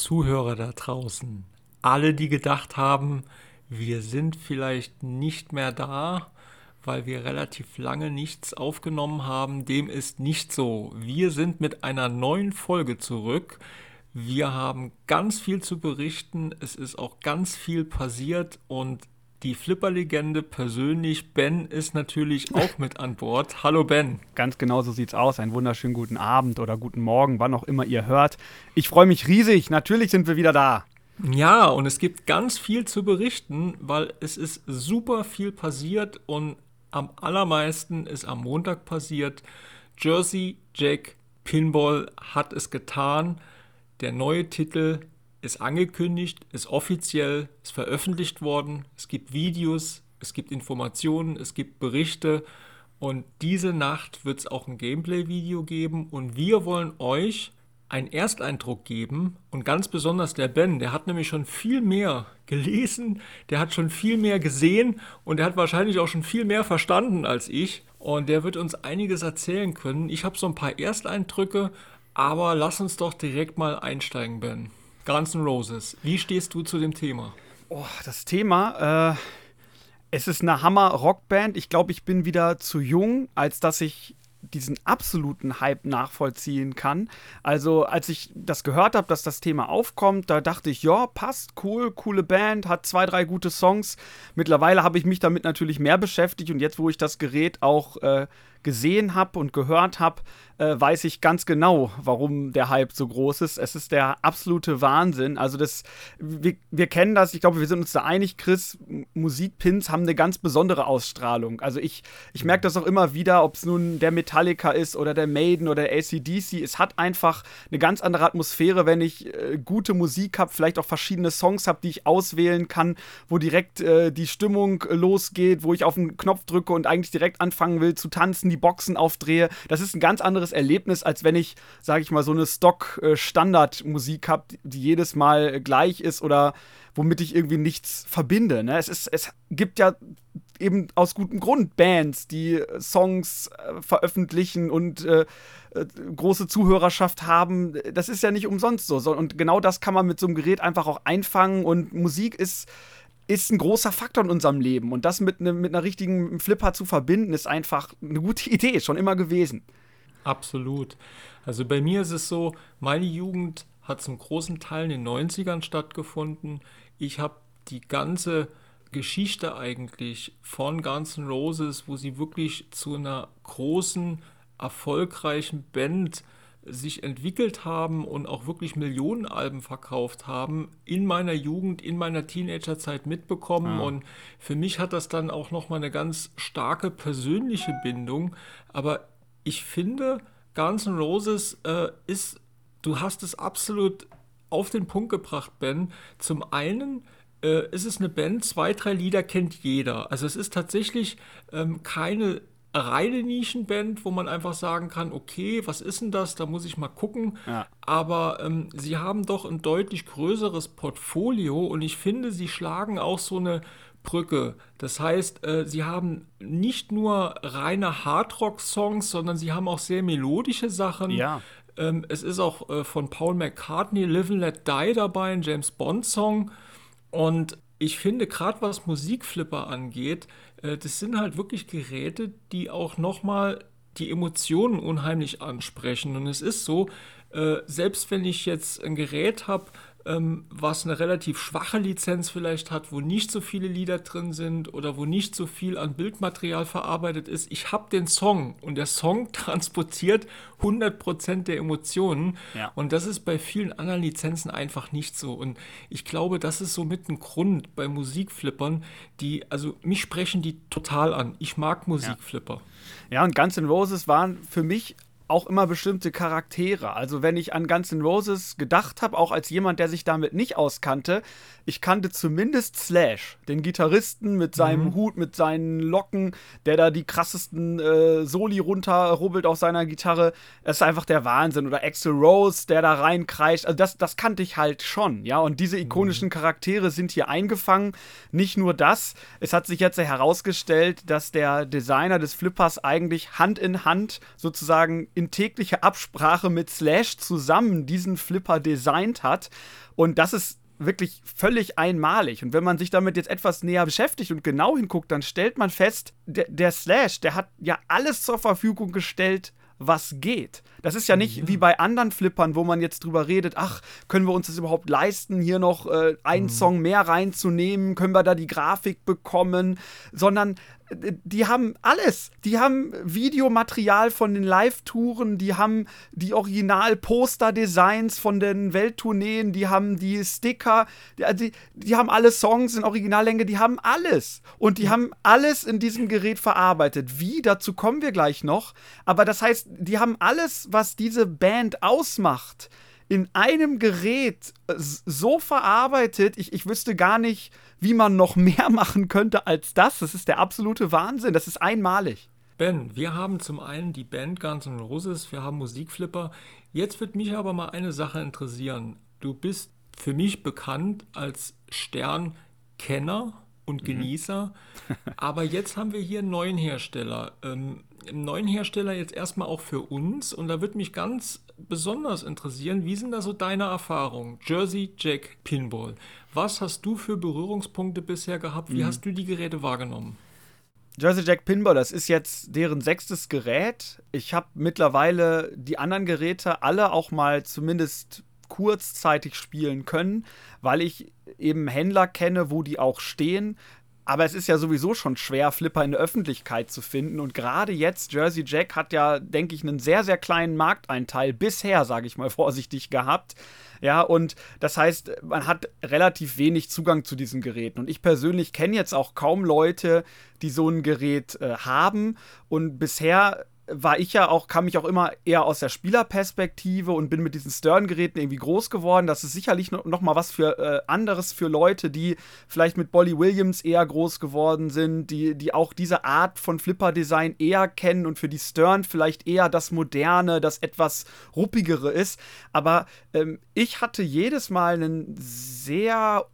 Zuhörer da draußen, alle, die gedacht haben, wir sind vielleicht nicht mehr da, weil wir relativ lange nichts aufgenommen haben, dem ist nicht so. Wir sind mit einer neuen Folge zurück. Wir haben ganz viel zu berichten, es ist auch ganz viel passiert und die Flipper-Legende persönlich, Ben, ist natürlich auch mit an Bord. Hallo Ben. Ganz genau so sieht's aus. Einen wunderschönen guten Abend oder guten Morgen, wann auch immer ihr hört. Ich freue mich riesig. Natürlich sind wir wieder da. Ja, und es gibt ganz viel zu berichten, weil es ist super viel passiert und am allermeisten ist am Montag passiert. Jersey Jack Pinball hat es getan. Der neue Titel ist angekündigt, ist offiziell, ist veröffentlicht worden. Es gibt Videos, es gibt Informationen, es gibt Berichte. Und diese Nacht wird es auch ein Gameplay-Video geben. Und wir wollen euch einen Ersteindruck geben. Und ganz besonders der Ben, der hat nämlich schon viel mehr gelesen, der hat schon viel mehr gesehen und der hat wahrscheinlich auch schon viel mehr verstanden als ich. Und der wird uns einiges erzählen können. Ich habe so ein paar Ersteindrücke, aber lass uns doch direkt mal einsteigen, Ben. Guns N' Roses. Wie stehst du zu dem Thema? Oh, das Thema, äh, es ist eine Hammer-Rockband. Ich glaube, ich bin wieder zu jung, als dass ich diesen absoluten Hype nachvollziehen kann. Also, als ich das gehört habe, dass das Thema aufkommt, da dachte ich, ja, passt, cool, coole Band, hat zwei, drei gute Songs. Mittlerweile habe ich mich damit natürlich mehr beschäftigt und jetzt, wo ich das Gerät auch äh, gesehen habe und gehört habe, äh, weiß ich ganz genau, warum der Hype so groß ist. Es ist der absolute Wahnsinn. Also das, wir, wir kennen das, ich glaube, wir sind uns da einig, Chris, Musikpins haben eine ganz besondere Ausstrahlung. Also ich, ich merke das auch immer wieder, ob es nun der Metallica ist oder der Maiden oder der ACDC. Es hat einfach eine ganz andere Atmosphäre, wenn ich äh, gute Musik habe, vielleicht auch verschiedene Songs habe, die ich auswählen kann, wo direkt äh, die Stimmung losgeht, wo ich auf den Knopf drücke und eigentlich direkt anfangen will zu tanzen die Boxen aufdrehe. Das ist ein ganz anderes Erlebnis, als wenn ich, sage ich mal, so eine Stock-Standard-Musik habe, die jedes Mal gleich ist oder womit ich irgendwie nichts verbinde. Ne? Es, ist, es gibt ja eben aus gutem Grund Bands, die Songs äh, veröffentlichen und äh, äh, große Zuhörerschaft haben. Das ist ja nicht umsonst so. Und genau das kann man mit so einem Gerät einfach auch einfangen. Und Musik ist ist ein großer Faktor in unserem Leben. Und das mit, ne, mit einer richtigen Flipper zu verbinden, ist einfach eine gute Idee, schon immer gewesen. Absolut. Also bei mir ist es so, meine Jugend hat zum großen Teil in den 90ern stattgefunden. Ich habe die ganze Geschichte eigentlich von Guns N' Roses, wo sie wirklich zu einer großen, erfolgreichen Band sich entwickelt haben und auch wirklich Millionenalben verkauft haben, in meiner Jugend, in meiner Teenagerzeit mitbekommen. Ja. Und für mich hat das dann auch nochmal eine ganz starke persönliche Bindung. Aber ich finde, Guns N' Roses äh, ist, du hast es absolut auf den Punkt gebracht, Ben. Zum einen äh, ist es eine Band, zwei, drei Lieder kennt jeder. Also es ist tatsächlich ähm, keine reine Nischenband, wo man einfach sagen kann, okay, was ist denn das? Da muss ich mal gucken. Ja. Aber ähm, sie haben doch ein deutlich größeres Portfolio und ich finde, sie schlagen auch so eine Brücke. Das heißt, äh, sie haben nicht nur reine Hardrock-Songs, sondern sie haben auch sehr melodische Sachen. Ja. Ähm, es ist auch äh, von Paul McCartney Live and Let Die dabei, ein James Bond-Song. Und ich finde, gerade was Musikflipper angeht, äh, das sind halt wirklich Geräte, die auch nochmal die Emotionen unheimlich ansprechen. Und es ist so, äh, selbst wenn ich jetzt ein Gerät habe, ähm, was eine relativ schwache Lizenz vielleicht hat, wo nicht so viele Lieder drin sind oder wo nicht so viel an Bildmaterial verarbeitet ist. Ich habe den Song und der Song transportiert 100% der Emotionen ja. und das ist bei vielen anderen Lizenzen einfach nicht so und ich glaube, das ist so mit ein Grund bei Musikflippern, die, also mich sprechen die total an. Ich mag Musikflipper. Ja, ja und Guns N' Roses waren für mich auch immer bestimmte Charaktere. Also wenn ich an Guns N' Roses gedacht habe, auch als jemand, der sich damit nicht auskannte, ich kannte zumindest Slash, den Gitarristen mit seinem mhm. Hut, mit seinen Locken, der da die krassesten äh, Soli runterrubbelt auf seiner Gitarre. Das ist einfach der Wahnsinn. Oder Axel Rose, der da reinkreischt. Also das, das kannte ich halt schon, ja. Und diese ikonischen mhm. Charaktere sind hier eingefangen. Nicht nur das, es hat sich jetzt herausgestellt, dass der Designer des Flippers eigentlich Hand in Hand sozusagen in täglicher Absprache mit Slash zusammen diesen Flipper designt hat. Und das ist wirklich völlig einmalig. Und wenn man sich damit jetzt etwas näher beschäftigt und genau hinguckt, dann stellt man fest, der, der Slash, der hat ja alles zur Verfügung gestellt, was geht. Das ist ja nicht ja. wie bei anderen Flippern, wo man jetzt drüber redet, ach, können wir uns das überhaupt leisten, hier noch äh, einen mhm. Song mehr reinzunehmen? Können wir da die Grafik bekommen? Sondern die haben alles. Die haben Videomaterial von den Live-Touren, die haben die Original-Poster-Designs von den Welttourneen, die haben die Sticker, die, also die, die, haben alle Songs in Originallänge, die haben alles. Und die haben alles in diesem Gerät verarbeitet. Wie, dazu kommen wir gleich noch. Aber das heißt, die haben alles, was diese Band ausmacht, in einem Gerät so verarbeitet, ich, ich wüsste gar nicht, wie man noch mehr machen könnte als das. Das ist der absolute Wahnsinn. Das ist einmalig. Ben, wir haben zum einen die Band Guns N' Roses, wir haben Musikflipper. Jetzt wird mich aber mal eine Sache interessieren. Du bist für mich bekannt als Sternkenner und mhm. Genießer, mhm. aber jetzt haben wir hier einen neuen Hersteller. Ähm, einen neuen Hersteller jetzt erstmal auch für uns und da würde mich ganz besonders interessieren, wie sind da so deine Erfahrungen? Jersey Jack Pinball. Was hast du für Berührungspunkte bisher gehabt? Wie mhm. hast du die Geräte wahrgenommen? Jersey Jack Pinball, das ist jetzt deren sechstes Gerät. Ich habe mittlerweile die anderen Geräte alle auch mal zumindest kurzzeitig spielen können, weil ich eben Händler kenne, wo die auch stehen. Aber es ist ja sowieso schon schwer, Flipper in der Öffentlichkeit zu finden. Und gerade jetzt, Jersey Jack hat ja, denke ich, einen sehr, sehr kleinen Markteinteil bisher, sage ich mal vorsichtig, gehabt. Ja, und das heißt, man hat relativ wenig Zugang zu diesen Geräten. Und ich persönlich kenne jetzt auch kaum Leute, die so ein Gerät äh, haben. Und bisher war ich ja auch, kam ich auch immer eher aus der Spielerperspektive und bin mit diesen Stern-Geräten irgendwie groß geworden. Das ist sicherlich noch, noch mal was für äh, anderes für Leute, die vielleicht mit Bolly Williams eher groß geworden sind, die, die auch diese Art von Flipper-Design eher kennen und für die Stern vielleicht eher das Moderne, das etwas ruppigere ist. Aber ähm, ich hatte jedes Mal einen sehr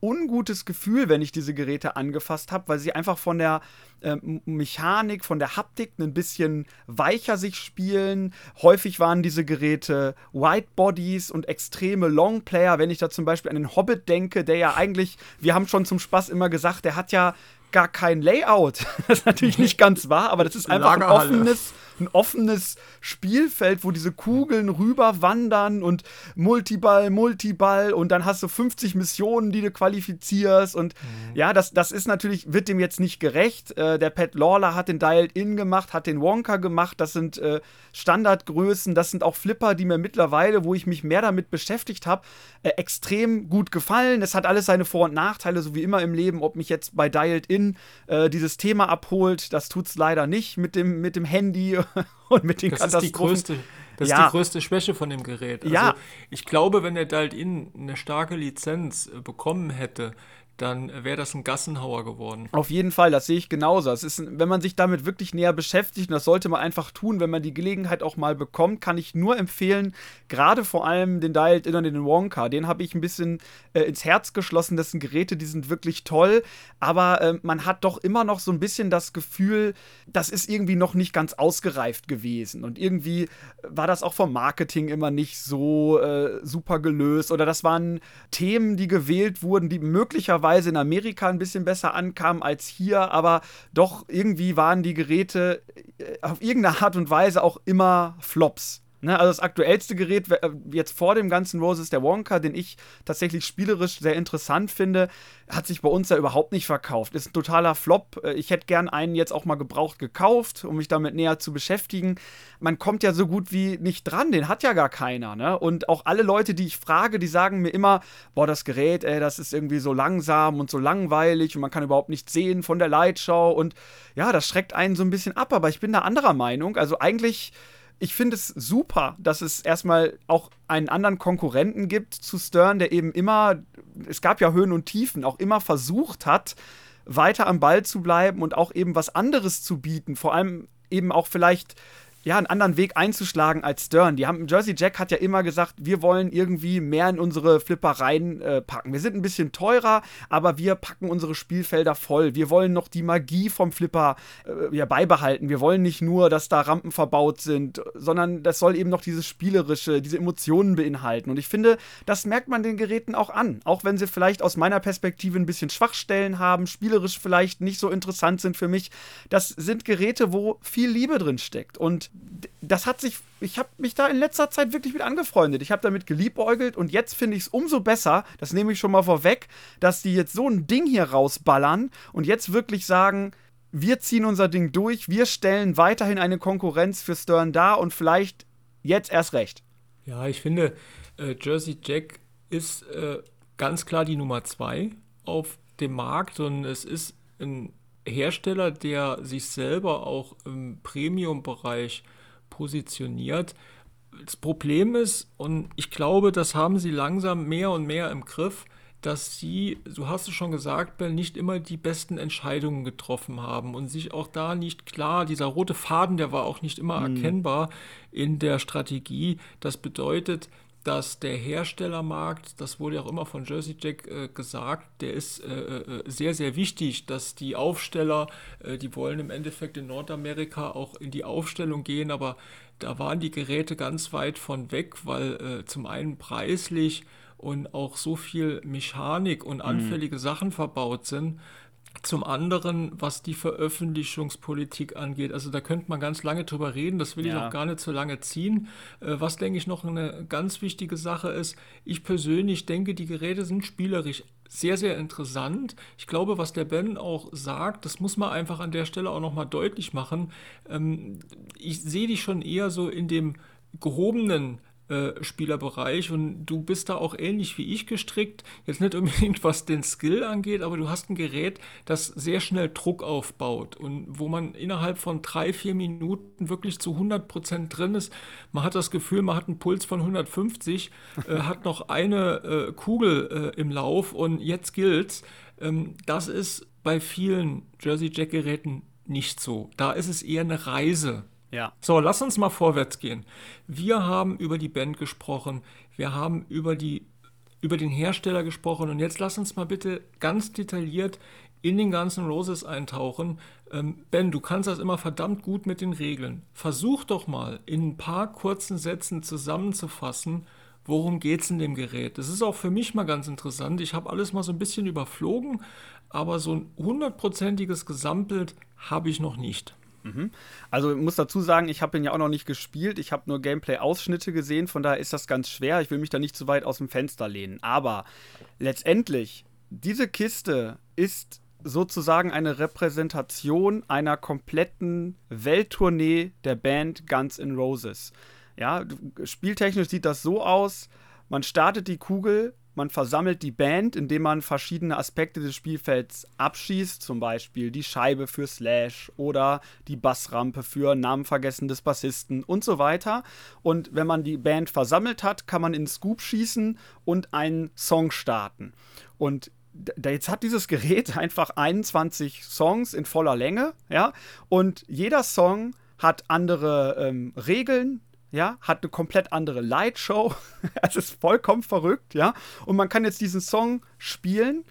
ungutes Gefühl, wenn ich diese Geräte angefasst habe, weil sie einfach von der äh, Mechanik, von der Haptik ein bisschen weicher sich spielen. Häufig waren diese Geräte White Bodies und extreme Longplayer. Wenn ich da zum Beispiel an den Hobbit denke, der ja eigentlich, wir haben schon zum Spaß immer gesagt, der hat ja gar kein Layout. Das ist natürlich nicht ganz wahr, aber das ist einfach ein offenes, ein offenes Spielfeld, wo diese Kugeln rüber wandern und Multiball, Multiball und dann hast du 50 Missionen, die du qualifizierst und mhm. ja, das, das ist natürlich, wird dem jetzt nicht gerecht. Äh, der Pat Lawler hat den Dialed In gemacht, hat den Wonka gemacht, das sind äh, Standardgrößen, das sind auch Flipper, die mir mittlerweile, wo ich mich mehr damit beschäftigt habe, äh, extrem gut gefallen. Es hat alles seine Vor- und Nachteile, so wie immer im Leben, ob mich jetzt bei Dialed In äh, dieses Thema abholt, das tut es leider nicht mit dem, mit dem Handy und mit den das Katastrophen. Ist die größte, das ja. ist die größte Schwäche von dem Gerät. Also ja. Ich glaube, wenn der Dialed-In eine starke Lizenz äh, bekommen hätte, dann wäre das ein Gassenhauer geworden. Auf jeden Fall, das sehe ich genauso. Es ist, wenn man sich damit wirklich näher beschäftigt, und das sollte man einfach tun, wenn man die Gelegenheit auch mal bekommt, kann ich nur empfehlen, gerade vor allem den Dialed In den Wonka, den habe ich ein bisschen äh, ins Herz geschlossen. Das sind Geräte, die sind wirklich toll, aber äh, man hat doch immer noch so ein bisschen das Gefühl, das ist irgendwie noch nicht ganz ausgereift gewesen. Und irgendwie war das auch vom Marketing immer nicht so äh, super gelöst. Oder das waren Themen, die gewählt wurden, die möglicherweise möglicherweise in Amerika ein bisschen besser ankam als hier, aber doch irgendwie waren die Geräte äh, auf irgendeine Art und Weise auch immer Flops. Ne, also das aktuellste Gerät äh, jetzt vor dem ganzen Rose ist der Wonka, den ich tatsächlich spielerisch sehr interessant finde, hat sich bei uns ja überhaupt nicht verkauft. Ist ein totaler Flop. Äh, ich hätte gern einen jetzt auch mal gebraucht gekauft, um mich damit näher zu beschäftigen. Man kommt ja so gut wie nicht dran, den hat ja gar keiner. Ne? Und auch alle Leute, die ich frage, die sagen mir immer, boah, das Gerät, ey, das ist irgendwie so langsam und so langweilig und man kann überhaupt nichts sehen von der Lightschau und ja, das schreckt einen so ein bisschen ab, aber ich bin da anderer Meinung. Also eigentlich ich finde es super, dass es erstmal auch einen anderen Konkurrenten gibt zu Stern, der eben immer, es gab ja Höhen und Tiefen, auch immer versucht hat, weiter am Ball zu bleiben und auch eben was anderes zu bieten. Vor allem eben auch vielleicht ja, einen anderen Weg einzuschlagen als Stern. Die haben, Jersey Jack hat ja immer gesagt, wir wollen irgendwie mehr in unsere Flipper reinpacken. Äh, wir sind ein bisschen teurer, aber wir packen unsere Spielfelder voll. Wir wollen noch die Magie vom Flipper äh, ja, beibehalten. Wir wollen nicht nur, dass da Rampen verbaut sind, sondern das soll eben noch dieses Spielerische, diese Emotionen beinhalten. Und ich finde, das merkt man den Geräten auch an. Auch wenn sie vielleicht aus meiner Perspektive ein bisschen Schwachstellen haben, spielerisch vielleicht nicht so interessant sind für mich. Das sind Geräte, wo viel Liebe drin steckt. Und das hat sich, ich habe mich da in letzter Zeit wirklich mit angefreundet. Ich habe damit geliebäugelt und jetzt finde ich es umso besser, das nehme ich schon mal vorweg, dass die jetzt so ein Ding hier rausballern und jetzt wirklich sagen, wir ziehen unser Ding durch, wir stellen weiterhin eine Konkurrenz für Stern dar und vielleicht jetzt erst recht. Ja, ich finde, äh, Jersey Jack ist äh, ganz klar die Nummer zwei auf dem Markt und es ist ein Hersteller, der sich selber auch im Premium-Bereich positioniert. Das Problem ist, und ich glaube, das haben sie langsam mehr und mehr im Griff, dass sie, so hast du schon gesagt, Ben, nicht immer die besten Entscheidungen getroffen haben und sich auch da nicht klar, dieser rote Faden, der war auch nicht immer mhm. erkennbar in der Strategie. Das bedeutet, dass der Herstellermarkt, das wurde ja auch immer von Jersey Jack äh, gesagt, der ist äh, äh, sehr, sehr wichtig, dass die Aufsteller, äh, die wollen im Endeffekt in Nordamerika auch in die Aufstellung gehen, aber da waren die Geräte ganz weit von weg, weil äh, zum einen preislich und auch so viel Mechanik und mhm. anfällige mhm. Sachen verbaut sind, zum anderen, was die Veröffentlichungspolitik angeht, also da könnte man ganz lange drüber reden, das will ja. ich auch gar nicht so lange ziehen. Äh, was, denke ich, noch eine ganz wichtige Sache ist, ich persönlich denke, die Geräte sind spielerisch sehr, sehr interessant. Ich glaube, was der Ben auch sagt, das muss man einfach an der Stelle auch nochmal deutlich machen. Ähm, ich sehe dich schon eher so in dem gehobenen Spielerbereich und du bist da auch ähnlich wie ich gestrickt. Jetzt nicht unbedingt was den Skill angeht, aber du hast ein Gerät, das sehr schnell Druck aufbaut und wo man innerhalb von drei, vier Minuten wirklich zu 100 Prozent drin ist. Man hat das Gefühl, man hat einen Puls von 150, äh, hat noch eine äh, Kugel äh, im Lauf und jetzt gilt's. Ähm, das ist bei vielen Jersey Jack Geräten nicht so. Da ist es eher eine Reise. Ja. So, lass uns mal vorwärts gehen. Wir haben über die Band gesprochen, wir haben über, die, über den Hersteller gesprochen und jetzt lass uns mal bitte ganz detailliert in den ganzen Roses eintauchen. Ähm, ben, du kannst das immer verdammt gut mit den Regeln. Versuch doch mal in ein paar kurzen Sätzen zusammenzufassen, worum geht es in dem Gerät. Das ist auch für mich mal ganz interessant. Ich habe alles mal so ein bisschen überflogen, aber so ein hundertprozentiges Gesamtbild habe ich noch nicht. Mhm. Also ich muss dazu sagen, ich habe ihn ja auch noch nicht gespielt. Ich habe nur Gameplay-Ausschnitte gesehen, von daher ist das ganz schwer. Ich will mich da nicht zu weit aus dem Fenster lehnen. Aber letztendlich, diese Kiste ist sozusagen eine Repräsentation einer kompletten Welttournee der Band Guns N' Roses. Ja, spieltechnisch sieht das so aus: man startet die Kugel man versammelt die Band, indem man verschiedene Aspekte des Spielfelds abschießt, zum Beispiel die Scheibe für Slash oder die Bassrampe für Namen vergessen des Bassisten und so weiter. Und wenn man die Band versammelt hat, kann man in Scoop schießen und einen Song starten. Und jetzt hat dieses Gerät einfach 21 Songs in voller Länge, ja, und jeder Song hat andere ähm, Regeln, ja, hat eine komplett andere Lightshow. es ist vollkommen verrückt, ja. Und man kann jetzt diesen Song spielen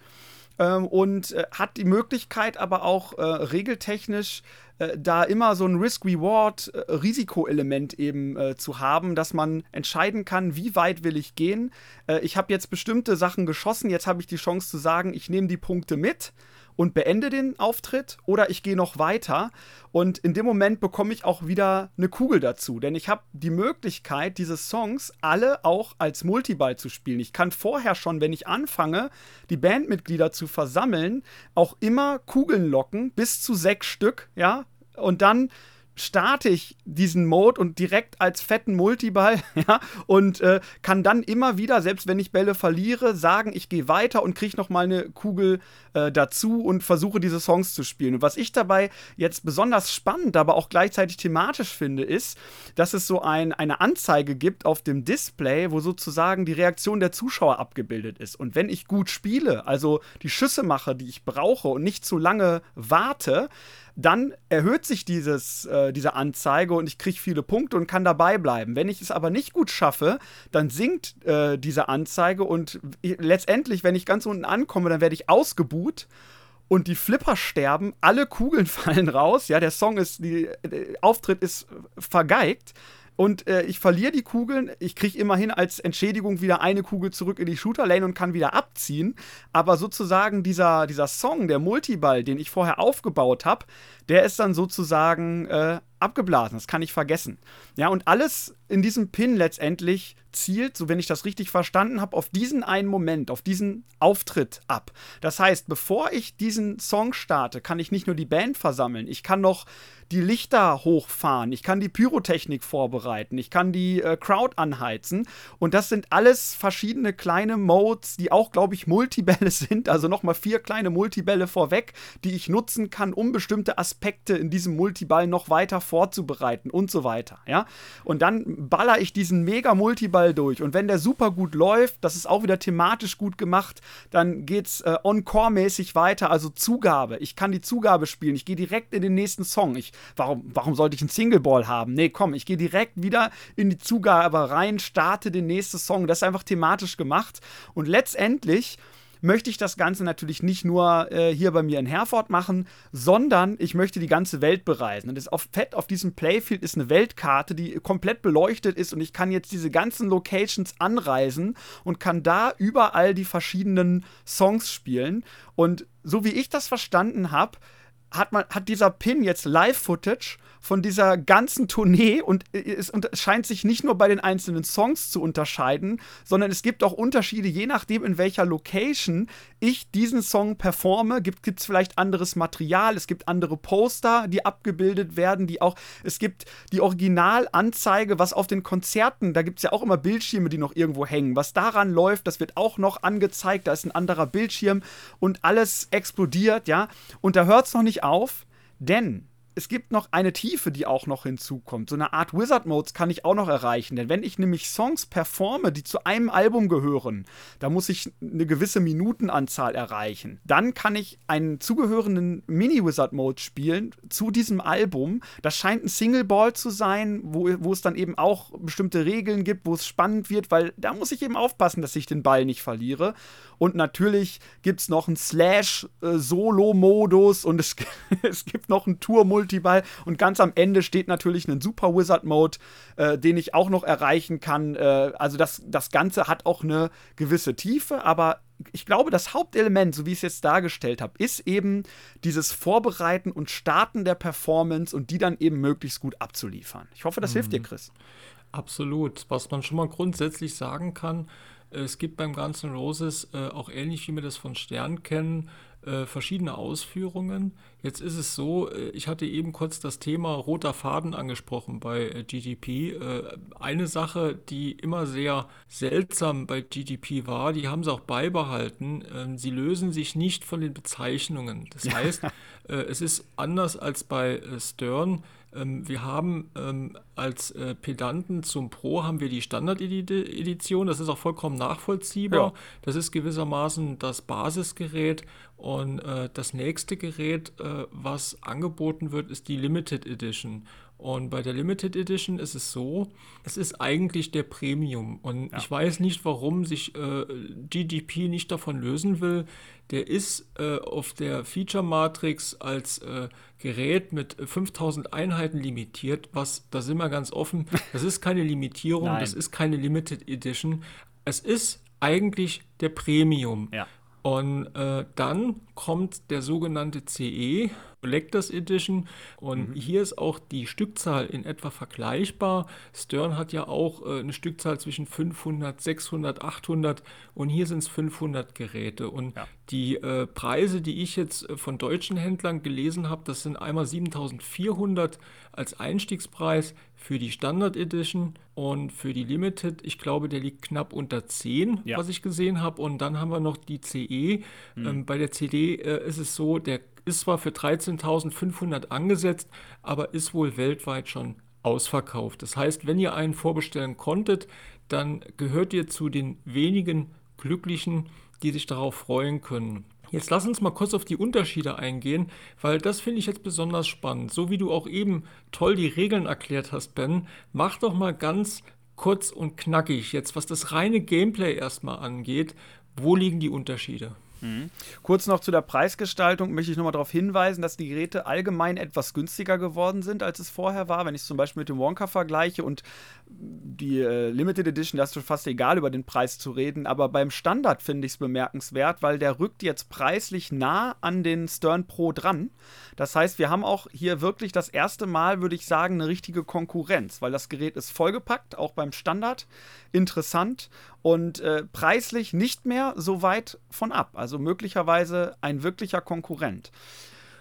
ähm, und äh, hat die Möglichkeit aber auch äh, regeltechnisch äh, da immer so ein Risk-Reward-Risikoelement äh, eben äh, zu haben, dass man entscheiden kann, wie weit will ich gehen. Äh, ich habe jetzt bestimmte Sachen geschossen, jetzt habe ich die Chance zu sagen, ich nehme die Punkte mit und beende den Auftritt oder ich gehe noch weiter und in dem Moment bekomme ich auch wieder eine Kugel dazu, denn ich habe die Möglichkeit, diese Songs alle auch als Multiball zu spielen. Ich kann vorher schon, wenn ich anfange, die Bandmitglieder zu versammeln, auch immer Kugeln locken, bis zu sechs Stück, ja, und dann starte ich diesen Mode und direkt als fetten Multiball, ja, und äh, kann dann immer wieder, selbst wenn ich Bälle verliere, sagen, ich gehe weiter und kriege noch mal eine Kugel äh, dazu und versuche diese Songs zu spielen. Und was ich dabei jetzt besonders spannend, aber auch gleichzeitig thematisch finde, ist, dass es so ein, eine Anzeige gibt auf dem Display, wo sozusagen die Reaktion der Zuschauer abgebildet ist. Und wenn ich gut spiele, also die Schüsse mache, die ich brauche und nicht zu lange warte, dann erhöht sich dieses, äh, diese Anzeige und ich kriege viele Punkte und kann dabei bleiben. Wenn ich es aber nicht gut schaffe, dann sinkt äh, diese Anzeige und letztendlich, wenn ich ganz unten ankomme, dann werde ich ausgebuht und die Flipper sterben, alle Kugeln fallen raus, ja, der Song ist, der äh, Auftritt ist vergeigt und äh, ich verliere die Kugeln. Ich kriege immerhin als Entschädigung wieder eine Kugel zurück in die Shooter-Lane und kann wieder abziehen. Aber sozusagen dieser, dieser Song, der Multiball, den ich vorher aufgebaut habe, der ist dann sozusagen äh, abgeblasen. Das kann ich vergessen. Ja, und alles in diesem Pin letztendlich zielt, so wenn ich das richtig verstanden habe, auf diesen einen Moment, auf diesen Auftritt ab. Das heißt, bevor ich diesen Song starte, kann ich nicht nur die Band versammeln, ich kann noch die Lichter hochfahren, ich kann die Pyrotechnik vorbereiten, ich kann die äh, Crowd anheizen und das sind alles verschiedene kleine Modes, die auch, glaube ich, Multibälle sind, also nochmal vier kleine Multibälle vorweg, die ich nutzen kann, um bestimmte Aspekte in diesem Multiball noch weiter vorzubereiten und so weiter, ja. Und dann baller ich diesen mega Multiball durch und wenn der super gut läuft, das ist auch wieder thematisch gut gemacht, dann geht's äh, on-core-mäßig weiter, also Zugabe. Ich kann die Zugabe spielen, ich gehe direkt in den nächsten Song. Ich warum, warum sollte ich einen Single Ball haben? Nee, komm, ich gehe direkt wieder in die Zugabe rein, starte den nächsten Song. Das ist einfach thematisch gemacht. Und letztendlich möchte ich das Ganze natürlich nicht nur äh, hier bei mir in Herford machen, sondern ich möchte die ganze Welt bereisen. Und das auf Fett auf diesem Playfield ist eine Weltkarte, die komplett beleuchtet ist und ich kann jetzt diese ganzen Locations anreisen und kann da überall die verschiedenen Songs spielen. Und so wie ich das verstanden habe, hat, man, hat dieser Pin jetzt Live-Footage von dieser ganzen Tournee und es scheint sich nicht nur bei den einzelnen Songs zu unterscheiden, sondern es gibt auch Unterschiede, je nachdem, in welcher Location ich diesen Song performe. Gibt es vielleicht anderes Material, es gibt andere Poster, die abgebildet werden, die auch, es gibt die Originalanzeige, was auf den Konzerten, da gibt es ja auch immer Bildschirme, die noch irgendwo hängen. Was daran läuft, das wird auch noch angezeigt, da ist ein anderer Bildschirm und alles explodiert, ja. Und da hört es noch nicht auf, denn es gibt noch eine Tiefe, die auch noch hinzukommt. So eine Art Wizard Modes kann ich auch noch erreichen. Denn wenn ich nämlich Songs performe, die zu einem Album gehören, da muss ich eine gewisse Minutenanzahl erreichen. Dann kann ich einen zugehörenden Mini-Wizard Mode spielen zu diesem Album. Das scheint ein Single Ball zu sein, wo, wo es dann eben auch bestimmte Regeln gibt, wo es spannend wird, weil da muss ich eben aufpassen, dass ich den Ball nicht verliere. Und natürlich gibt es noch einen Slash-Solo-Modus und es, es gibt noch einen Tour-Multiball. Und ganz am Ende steht natürlich ein Super Wizard-Mode, äh, den ich auch noch erreichen kann. Äh, also das, das Ganze hat auch eine gewisse Tiefe, aber ich glaube, das Hauptelement, so wie ich es jetzt dargestellt habe, ist eben dieses Vorbereiten und Starten der Performance und die dann eben möglichst gut abzuliefern. Ich hoffe, das mhm. hilft dir, Chris. Absolut. Was man schon mal grundsätzlich sagen kann, es gibt beim Ganzen Roses äh, auch ähnlich wie wir das von Stern kennen, äh, verschiedene Ausführungen. Jetzt ist es so, äh, ich hatte eben kurz das Thema roter Faden angesprochen bei äh, GDP. Äh, eine Sache, die immer sehr seltsam bei GDP war, die haben sie auch beibehalten. Ähm, sie lösen sich nicht von den Bezeichnungen. Das heißt, äh, es ist anders als bei Stern ähm, wir haben ähm, als äh, Pedanten zum Pro haben wir die Standard-Edition, das ist auch vollkommen nachvollziehbar. Ja. Das ist gewissermaßen das Basisgerät und äh, das nächste Gerät, äh, was angeboten wird, ist die Limited Edition. Und bei der Limited Edition ist es so, es ist eigentlich der Premium. Und ja. ich weiß nicht, warum sich äh, GGP nicht davon lösen will. Der ist äh, auf der Feature Matrix als äh, Gerät mit 5000 Einheiten limitiert, was, da sind wir ganz offen, das ist keine Limitierung, das ist keine Limited Edition. Es ist eigentlich der Premium. Ja. Und äh, dann kommt der sogenannte CE, Collectors Edition. Und mhm. hier ist auch die Stückzahl in etwa vergleichbar. Stern hat ja auch äh, eine Stückzahl zwischen 500, 600, 800 und hier sind es 500 Geräte. Und ja. die äh, Preise, die ich jetzt äh, von deutschen Händlern gelesen habe, das sind einmal 7400 als Einstiegspreis für die Standard Edition und für die Limited, ich glaube, der liegt knapp unter 10, ja. was ich gesehen habe. Und dann haben wir noch die CE. Mhm. Ähm, bei der CD äh, ist es so, der ist zwar für 13.500 angesetzt, aber ist wohl weltweit schon ausverkauft. Das heißt, wenn ihr einen vorbestellen konntet, dann gehört ihr zu den wenigen Glücklichen, die sich darauf freuen können. Jetzt lass uns mal kurz auf die Unterschiede eingehen, weil das finde ich jetzt besonders spannend. So wie du auch eben toll die Regeln erklärt hast, Ben, mach doch mal ganz kurz und knackig jetzt, was das reine Gameplay erstmal angeht. Wo liegen die Unterschiede? Mhm. Kurz noch zu der Preisgestaltung möchte ich nochmal darauf hinweisen, dass die Geräte allgemein etwas günstiger geworden sind, als es vorher war. Wenn ich es zum Beispiel mit dem Wonka vergleiche und die äh, Limited Edition, da ist es fast egal, über den Preis zu reden. Aber beim Standard finde ich es bemerkenswert, weil der rückt jetzt preislich nah an den Stern Pro dran. Das heißt, wir haben auch hier wirklich das erste Mal, würde ich sagen, eine richtige Konkurrenz, weil das Gerät ist vollgepackt, auch beim Standard. Interessant und äh, preislich nicht mehr so weit von ab. Also möglicherweise ein wirklicher Konkurrent.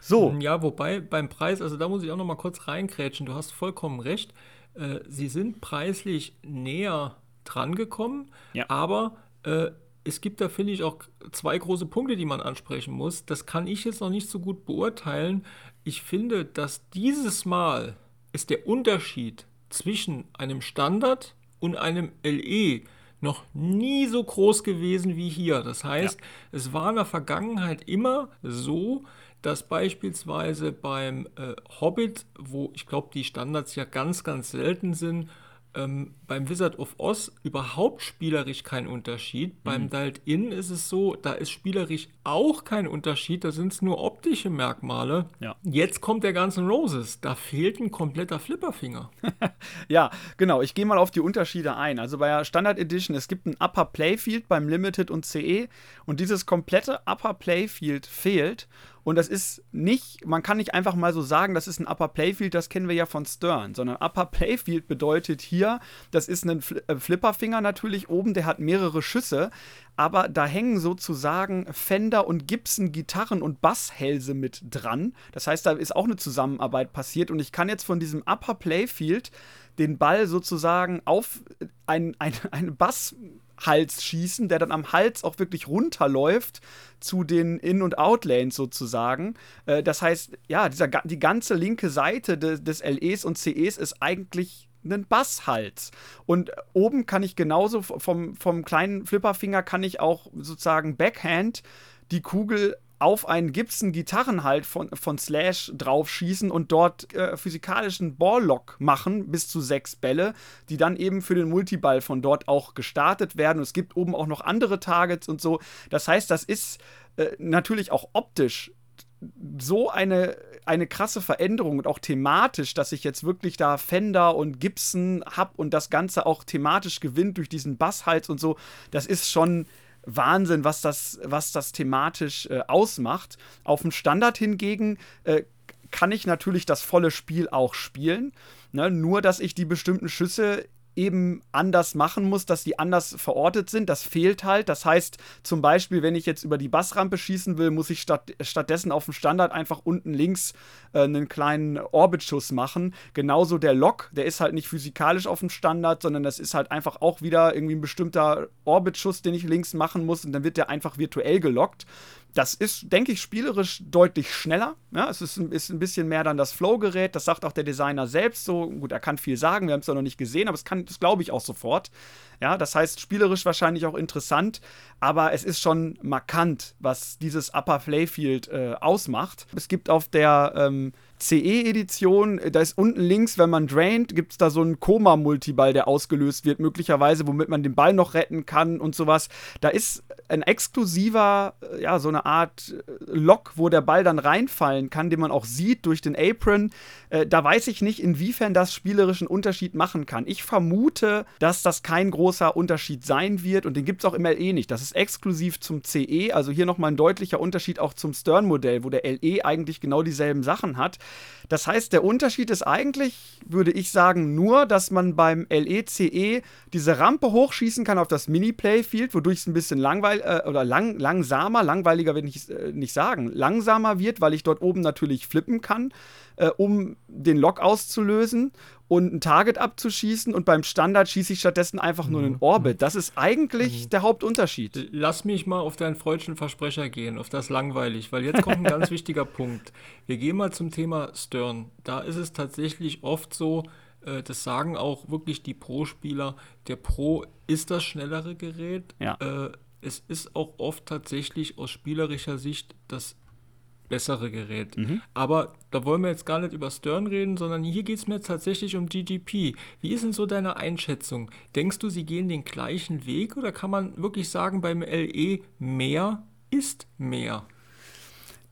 So. Ja, wobei beim Preis, also da muss ich auch noch mal kurz reinkrätschen. Du hast vollkommen recht. Äh, sie sind preislich näher drangekommen, ja. aber äh, es gibt da, finde ich, auch zwei große Punkte, die man ansprechen muss. Das kann ich jetzt noch nicht so gut beurteilen. Ich finde, dass dieses Mal ist der Unterschied zwischen einem Standard und einem LE noch nie so groß gewesen wie hier. Das heißt, ja. es war in der Vergangenheit immer so, dass beispielsweise beim äh, Hobbit, wo ich glaube, die Standards ja ganz, ganz selten sind, ähm, beim Wizard of Oz überhaupt spielerisch kein Unterschied. Mhm. Beim Dialed In ist es so, da ist spielerisch auch kein Unterschied, da sind es nur optische Merkmale. Ja. Jetzt kommt der ganze Roses, da fehlt ein kompletter Flipperfinger. ja, genau, ich gehe mal auf die Unterschiede ein. Also bei der Standard Edition, es gibt ein Upper Playfield beim Limited und CE und dieses komplette Upper Playfield fehlt. Und das ist nicht, man kann nicht einfach mal so sagen, das ist ein Upper Playfield, das kennen wir ja von Stern, sondern Upper Playfield bedeutet hier, das ist ein äh, Flipperfinger natürlich oben, der hat mehrere Schüsse, aber da hängen sozusagen Fender und Gibson Gitarren und Basshälse mit dran. Das heißt, da ist auch eine Zusammenarbeit passiert und ich kann jetzt von diesem Upper Playfield den Ball sozusagen auf ein, ein, eine Bass Hals schießen, der dann am Hals auch wirklich runterläuft zu den In- und Outlanes sozusagen. Äh, das heißt, ja, dieser, die ganze linke Seite de, des LEs und CEs ist eigentlich ein Basshals. Und oben kann ich genauso vom, vom kleinen Flipperfinger kann ich auch sozusagen Backhand die Kugel auf einen Gibson Gitarrenhalt von, von Slash draufschießen und dort äh, physikalischen Balllock machen, bis zu sechs Bälle, die dann eben für den Multiball von dort auch gestartet werden. Und es gibt oben auch noch andere Targets und so. Das heißt, das ist äh, natürlich auch optisch so eine, eine krasse Veränderung und auch thematisch, dass ich jetzt wirklich da Fender und Gibson habe und das Ganze auch thematisch gewinnt durch diesen Basshals und so. Das ist schon Wahnsinn, was das, was das thematisch äh, ausmacht. Auf dem Standard hingegen äh, kann ich natürlich das volle Spiel auch spielen. Ne? Nur, dass ich die bestimmten Schüsse eben anders machen muss, dass die anders verortet sind. Das fehlt halt. Das heißt, zum Beispiel, wenn ich jetzt über die Bassrampe schießen will, muss ich statt, stattdessen auf dem Standard einfach unten links äh, einen kleinen Orbitschuss machen. Genauso der Lock, der ist halt nicht physikalisch auf dem Standard, sondern das ist halt einfach auch wieder irgendwie ein bestimmter Orbitschuss, den ich links machen muss und dann wird der einfach virtuell gelockt. Das ist, denke ich, spielerisch deutlich schneller. Ja, es ist, ist ein bisschen mehr dann das Flow-Gerät. Das sagt auch der Designer selbst so. Gut, er kann viel sagen, wir haben es ja noch nicht gesehen, aber es kann, das glaube ich auch sofort. Ja, das heißt, spielerisch wahrscheinlich auch interessant, aber es ist schon markant, was dieses Upper Playfield äh, ausmacht. Es gibt auf der ähm, CE-Edition, da ist unten links, wenn man draint, gibt es da so einen Koma-Multiball, der ausgelöst wird, möglicherweise, womit man den Ball noch retten kann und sowas. Da ist ein exklusiver, äh, ja, so eine Art äh, Lock, wo der Ball dann reinfallen kann, den man auch sieht durch den Apron. Äh, da weiß ich nicht, inwiefern das spielerischen Unterschied machen kann. Ich vermute, dass das kein großer Unterschied sein wird und den gibt es auch im LE nicht. Das ist exklusiv zum CE, also hier nochmal ein deutlicher Unterschied auch zum Stern-Modell, wo der LE eigentlich genau dieselben Sachen hat. Das heißt, der Unterschied ist eigentlich, würde ich sagen, nur, dass man beim LECE e diese Rampe hochschießen kann auf das Mini-Playfield, wodurch es ein bisschen langweil äh, oder lang, langsamer, langweiliger will ich äh, nicht sagen, langsamer wird, weil ich dort oben natürlich flippen kann, äh, um den Lock auszulösen und ein Target abzuschießen und beim Standard schieße ich stattdessen einfach nur einen mhm. Orbit. Das ist eigentlich mhm. der Hauptunterschied. Lass mich mal auf deinen freudschen Versprecher gehen, auf das langweilig, weil jetzt kommt ein ganz wichtiger Punkt. Wir gehen mal zum Thema Stern. Da ist es tatsächlich oft so, äh, das sagen auch wirklich die Pro-Spieler, der Pro ist das schnellere Gerät. Ja. Äh, es ist auch oft tatsächlich aus spielerischer Sicht das bessere Gerät. Mhm. Aber da wollen wir jetzt gar nicht über Stern reden, sondern hier geht es mir tatsächlich um GGP. Wie ist denn so deine Einschätzung? Denkst du, sie gehen den gleichen Weg oder kann man wirklich sagen, beim LE mehr ist mehr?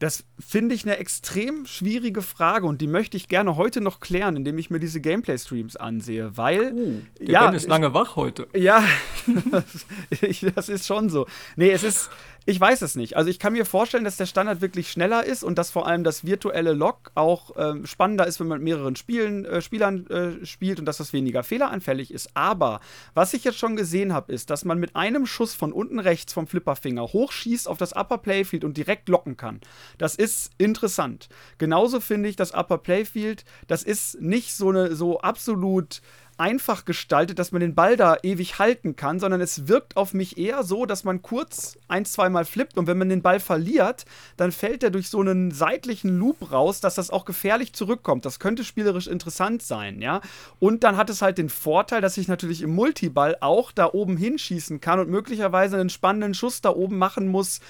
Das finde ich eine extrem schwierige Frage und die möchte ich gerne heute noch klären, indem ich mir diese Gameplay-Streams ansehe, weil. Uh, der ja, Ben ist lange wach heute. Ja, das ist schon so. Nee, es ist, ich weiß es nicht. Also ich kann mir vorstellen, dass der Standard wirklich schneller ist und dass vor allem das virtuelle Log auch ähm, spannender ist, wenn man mit mehreren Spielen, äh, Spielern äh, spielt und dass das weniger fehleranfällig ist. Aber was ich jetzt schon gesehen habe, ist, dass man mit einem Schuss von unten rechts vom Flipperfinger hochschießt auf das Upper Playfield und direkt locken kann. Das ist interessant. Genauso finde ich das Upper Playfield, das ist nicht so eine so absolut einfach gestaltet, dass man den Ball da ewig halten kann, sondern es wirkt auf mich eher so, dass man kurz ein, zweimal flippt und wenn man den Ball verliert, dann fällt er durch so einen seitlichen Loop raus, dass das auch gefährlich zurückkommt. Das könnte spielerisch interessant sein, ja. Und dann hat es halt den Vorteil, dass ich natürlich im Multiball auch da oben hinschießen kann und möglicherweise einen spannenden Schuss da oben machen muss.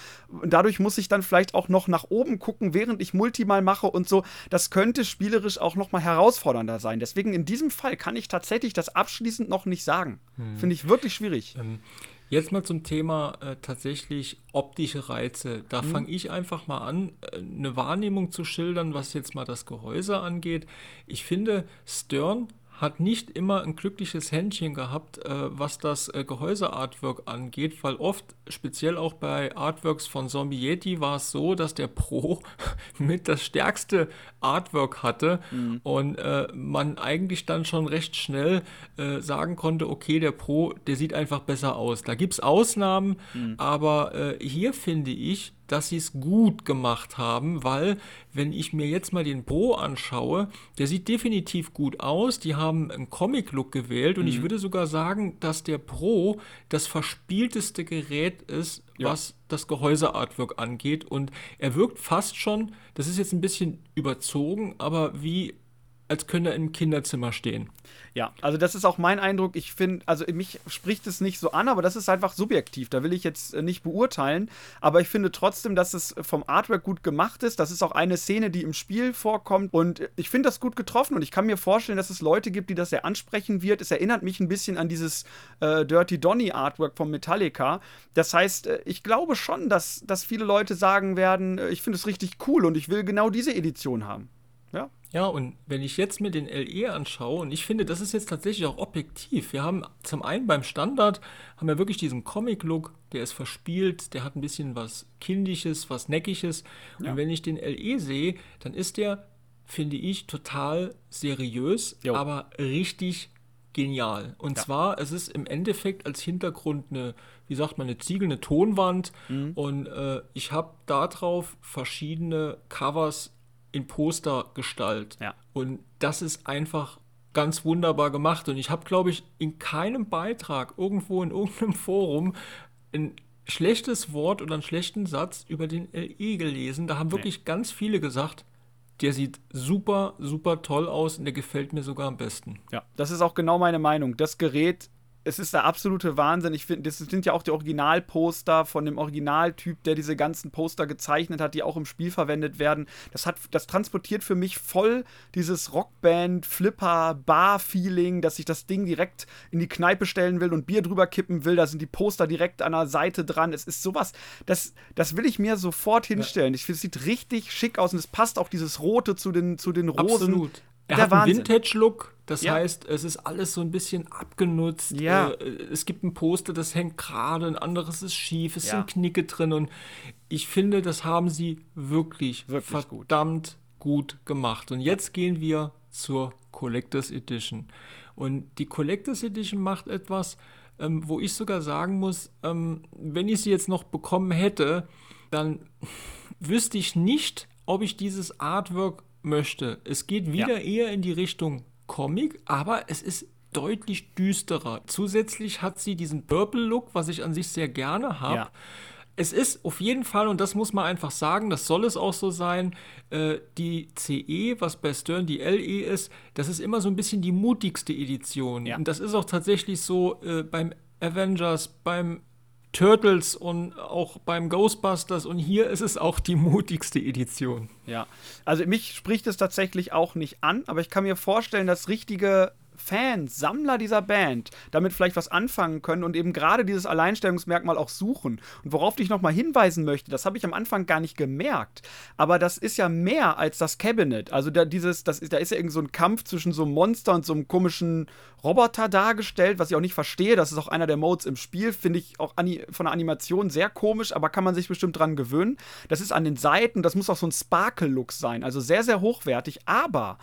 Dadurch muss ich dann vielleicht auch noch nach oben gucken, während ich Multiball mache und so. Das könnte spielerisch auch noch mal herausfordernder sein. Deswegen in diesem Fall kann ich tatsächlich tatsächlich das abschließend noch nicht sagen. Hm. Finde ich wirklich schwierig. Ähm, jetzt mal zum Thema äh, tatsächlich optische Reize. Da hm. fange ich einfach mal an, äh, eine Wahrnehmung zu schildern, was jetzt mal das Gehäuse angeht. Ich finde, Stern hat nicht immer ein glückliches Händchen gehabt, äh, was das äh, Gehäuse-Artwork angeht, weil oft, speziell auch bei Artworks von Zombie Yeti, war es so, dass der Pro mit das stärkste Artwork hatte mhm. und äh, man eigentlich dann schon recht schnell äh, sagen konnte, okay, der Pro, der sieht einfach besser aus. Da gibt es Ausnahmen, mhm. aber äh, hier finde ich, dass sie es gut gemacht haben, weil wenn ich mir jetzt mal den Pro anschaue, der sieht definitiv gut aus. Die haben einen Comic-Look gewählt und mhm. ich würde sogar sagen, dass der Pro das verspielteste Gerät ist, ja. was das Gehäuse-Artwork angeht. Und er wirkt fast schon, das ist jetzt ein bisschen überzogen, aber wie als könnte er im Kinderzimmer stehen. Ja, also das ist auch mein Eindruck. Ich finde, also mich spricht es nicht so an, aber das ist einfach subjektiv. Da will ich jetzt äh, nicht beurteilen. Aber ich finde trotzdem, dass es vom Artwork gut gemacht ist. Das ist auch eine Szene, die im Spiel vorkommt. Und ich finde das gut getroffen. Und ich kann mir vorstellen, dass es Leute gibt, die das sehr ansprechen wird. Es erinnert mich ein bisschen an dieses äh, Dirty Donny Artwork von Metallica. Das heißt, äh, ich glaube schon, dass, dass viele Leute sagen werden, äh, ich finde es richtig cool und ich will genau diese Edition haben. Ja. Ja, und wenn ich jetzt mir den LE anschaue, und ich finde, das ist jetzt tatsächlich auch objektiv. Wir haben zum einen beim Standard, haben wir wirklich diesen Comic-Look, der ist verspielt, der hat ein bisschen was Kindisches, was Neckiges. Ja. Und wenn ich den LE sehe, dann ist der, finde ich, total seriös, jo. aber richtig genial. Und ja. zwar, es ist im Endeffekt als Hintergrund eine, wie sagt man, eine Ziegel, eine Tonwand. Mhm. Und äh, ich habe darauf verschiedene Covers in Postergestalt. Ja. Und das ist einfach ganz wunderbar gemacht. Und ich habe, glaube ich, in keinem Beitrag irgendwo in irgendeinem Forum ein schlechtes Wort oder einen schlechten Satz über den LE gelesen. Da haben wirklich nee. ganz viele gesagt, der sieht super, super toll aus und der gefällt mir sogar am besten. Ja, das ist auch genau meine Meinung. Das Gerät es ist der absolute Wahnsinn. Ich finde, das sind ja auch die Originalposter von dem Originaltyp, der diese ganzen Poster gezeichnet hat, die auch im Spiel verwendet werden. Das hat, das transportiert für mich voll dieses Rockband, Flipper, Bar-Feeling, dass ich das Ding direkt in die Kneipe stellen will und Bier drüber kippen will. Da sind die Poster direkt an der Seite dran. Es ist sowas, das, das will ich mir sofort hinstellen. Ja. Ich finde, es sieht richtig schick aus und es passt auch dieses Rote zu den, zu den Rosen. Absolut. Er der hat einen Vintage-Look, das ja. heißt, es ist alles so ein bisschen abgenutzt. Ja. Äh, es gibt ein Poster, das hängt gerade, ein anderes ist schief, es ja. sind Knicke drin und ich finde, das haben sie wirklich, wirklich verdammt gut. gut gemacht. Und jetzt gehen wir zur Collectors Edition. Und die Collectors Edition macht etwas, ähm, wo ich sogar sagen muss, ähm, wenn ich sie jetzt noch bekommen hätte, dann wüsste ich nicht, ob ich dieses Artwork möchte. Es geht wieder ja. eher in die Richtung Comic, aber es ist deutlich düsterer. Zusätzlich hat sie diesen Purple-Look, was ich an sich sehr gerne habe. Ja. Es ist auf jeden Fall, und das muss man einfach sagen, das soll es auch so sein, äh, die CE, was bei Stern die LE ist, das ist immer so ein bisschen die mutigste Edition. Ja. Und das ist auch tatsächlich so äh, beim Avengers, beim Turtles und auch beim Ghostbusters und hier ist es auch die mutigste Edition. Ja, also mich spricht es tatsächlich auch nicht an, aber ich kann mir vorstellen, dass richtige Fans, Sammler dieser Band damit vielleicht was anfangen können und eben gerade dieses Alleinstellungsmerkmal auch suchen. Und worauf ich nochmal hinweisen möchte, das habe ich am Anfang gar nicht gemerkt, aber das ist ja mehr als das Cabinet. Also da, dieses, das ist, da ist ja irgend so ein Kampf zwischen so einem Monster und so einem komischen Roboter dargestellt, was ich auch nicht verstehe. Das ist auch einer der Modes im Spiel, finde ich auch von der Animation sehr komisch, aber kann man sich bestimmt dran gewöhnen. Das ist an den Seiten, das muss auch so ein Sparkle-Look sein, also sehr, sehr hochwertig, aber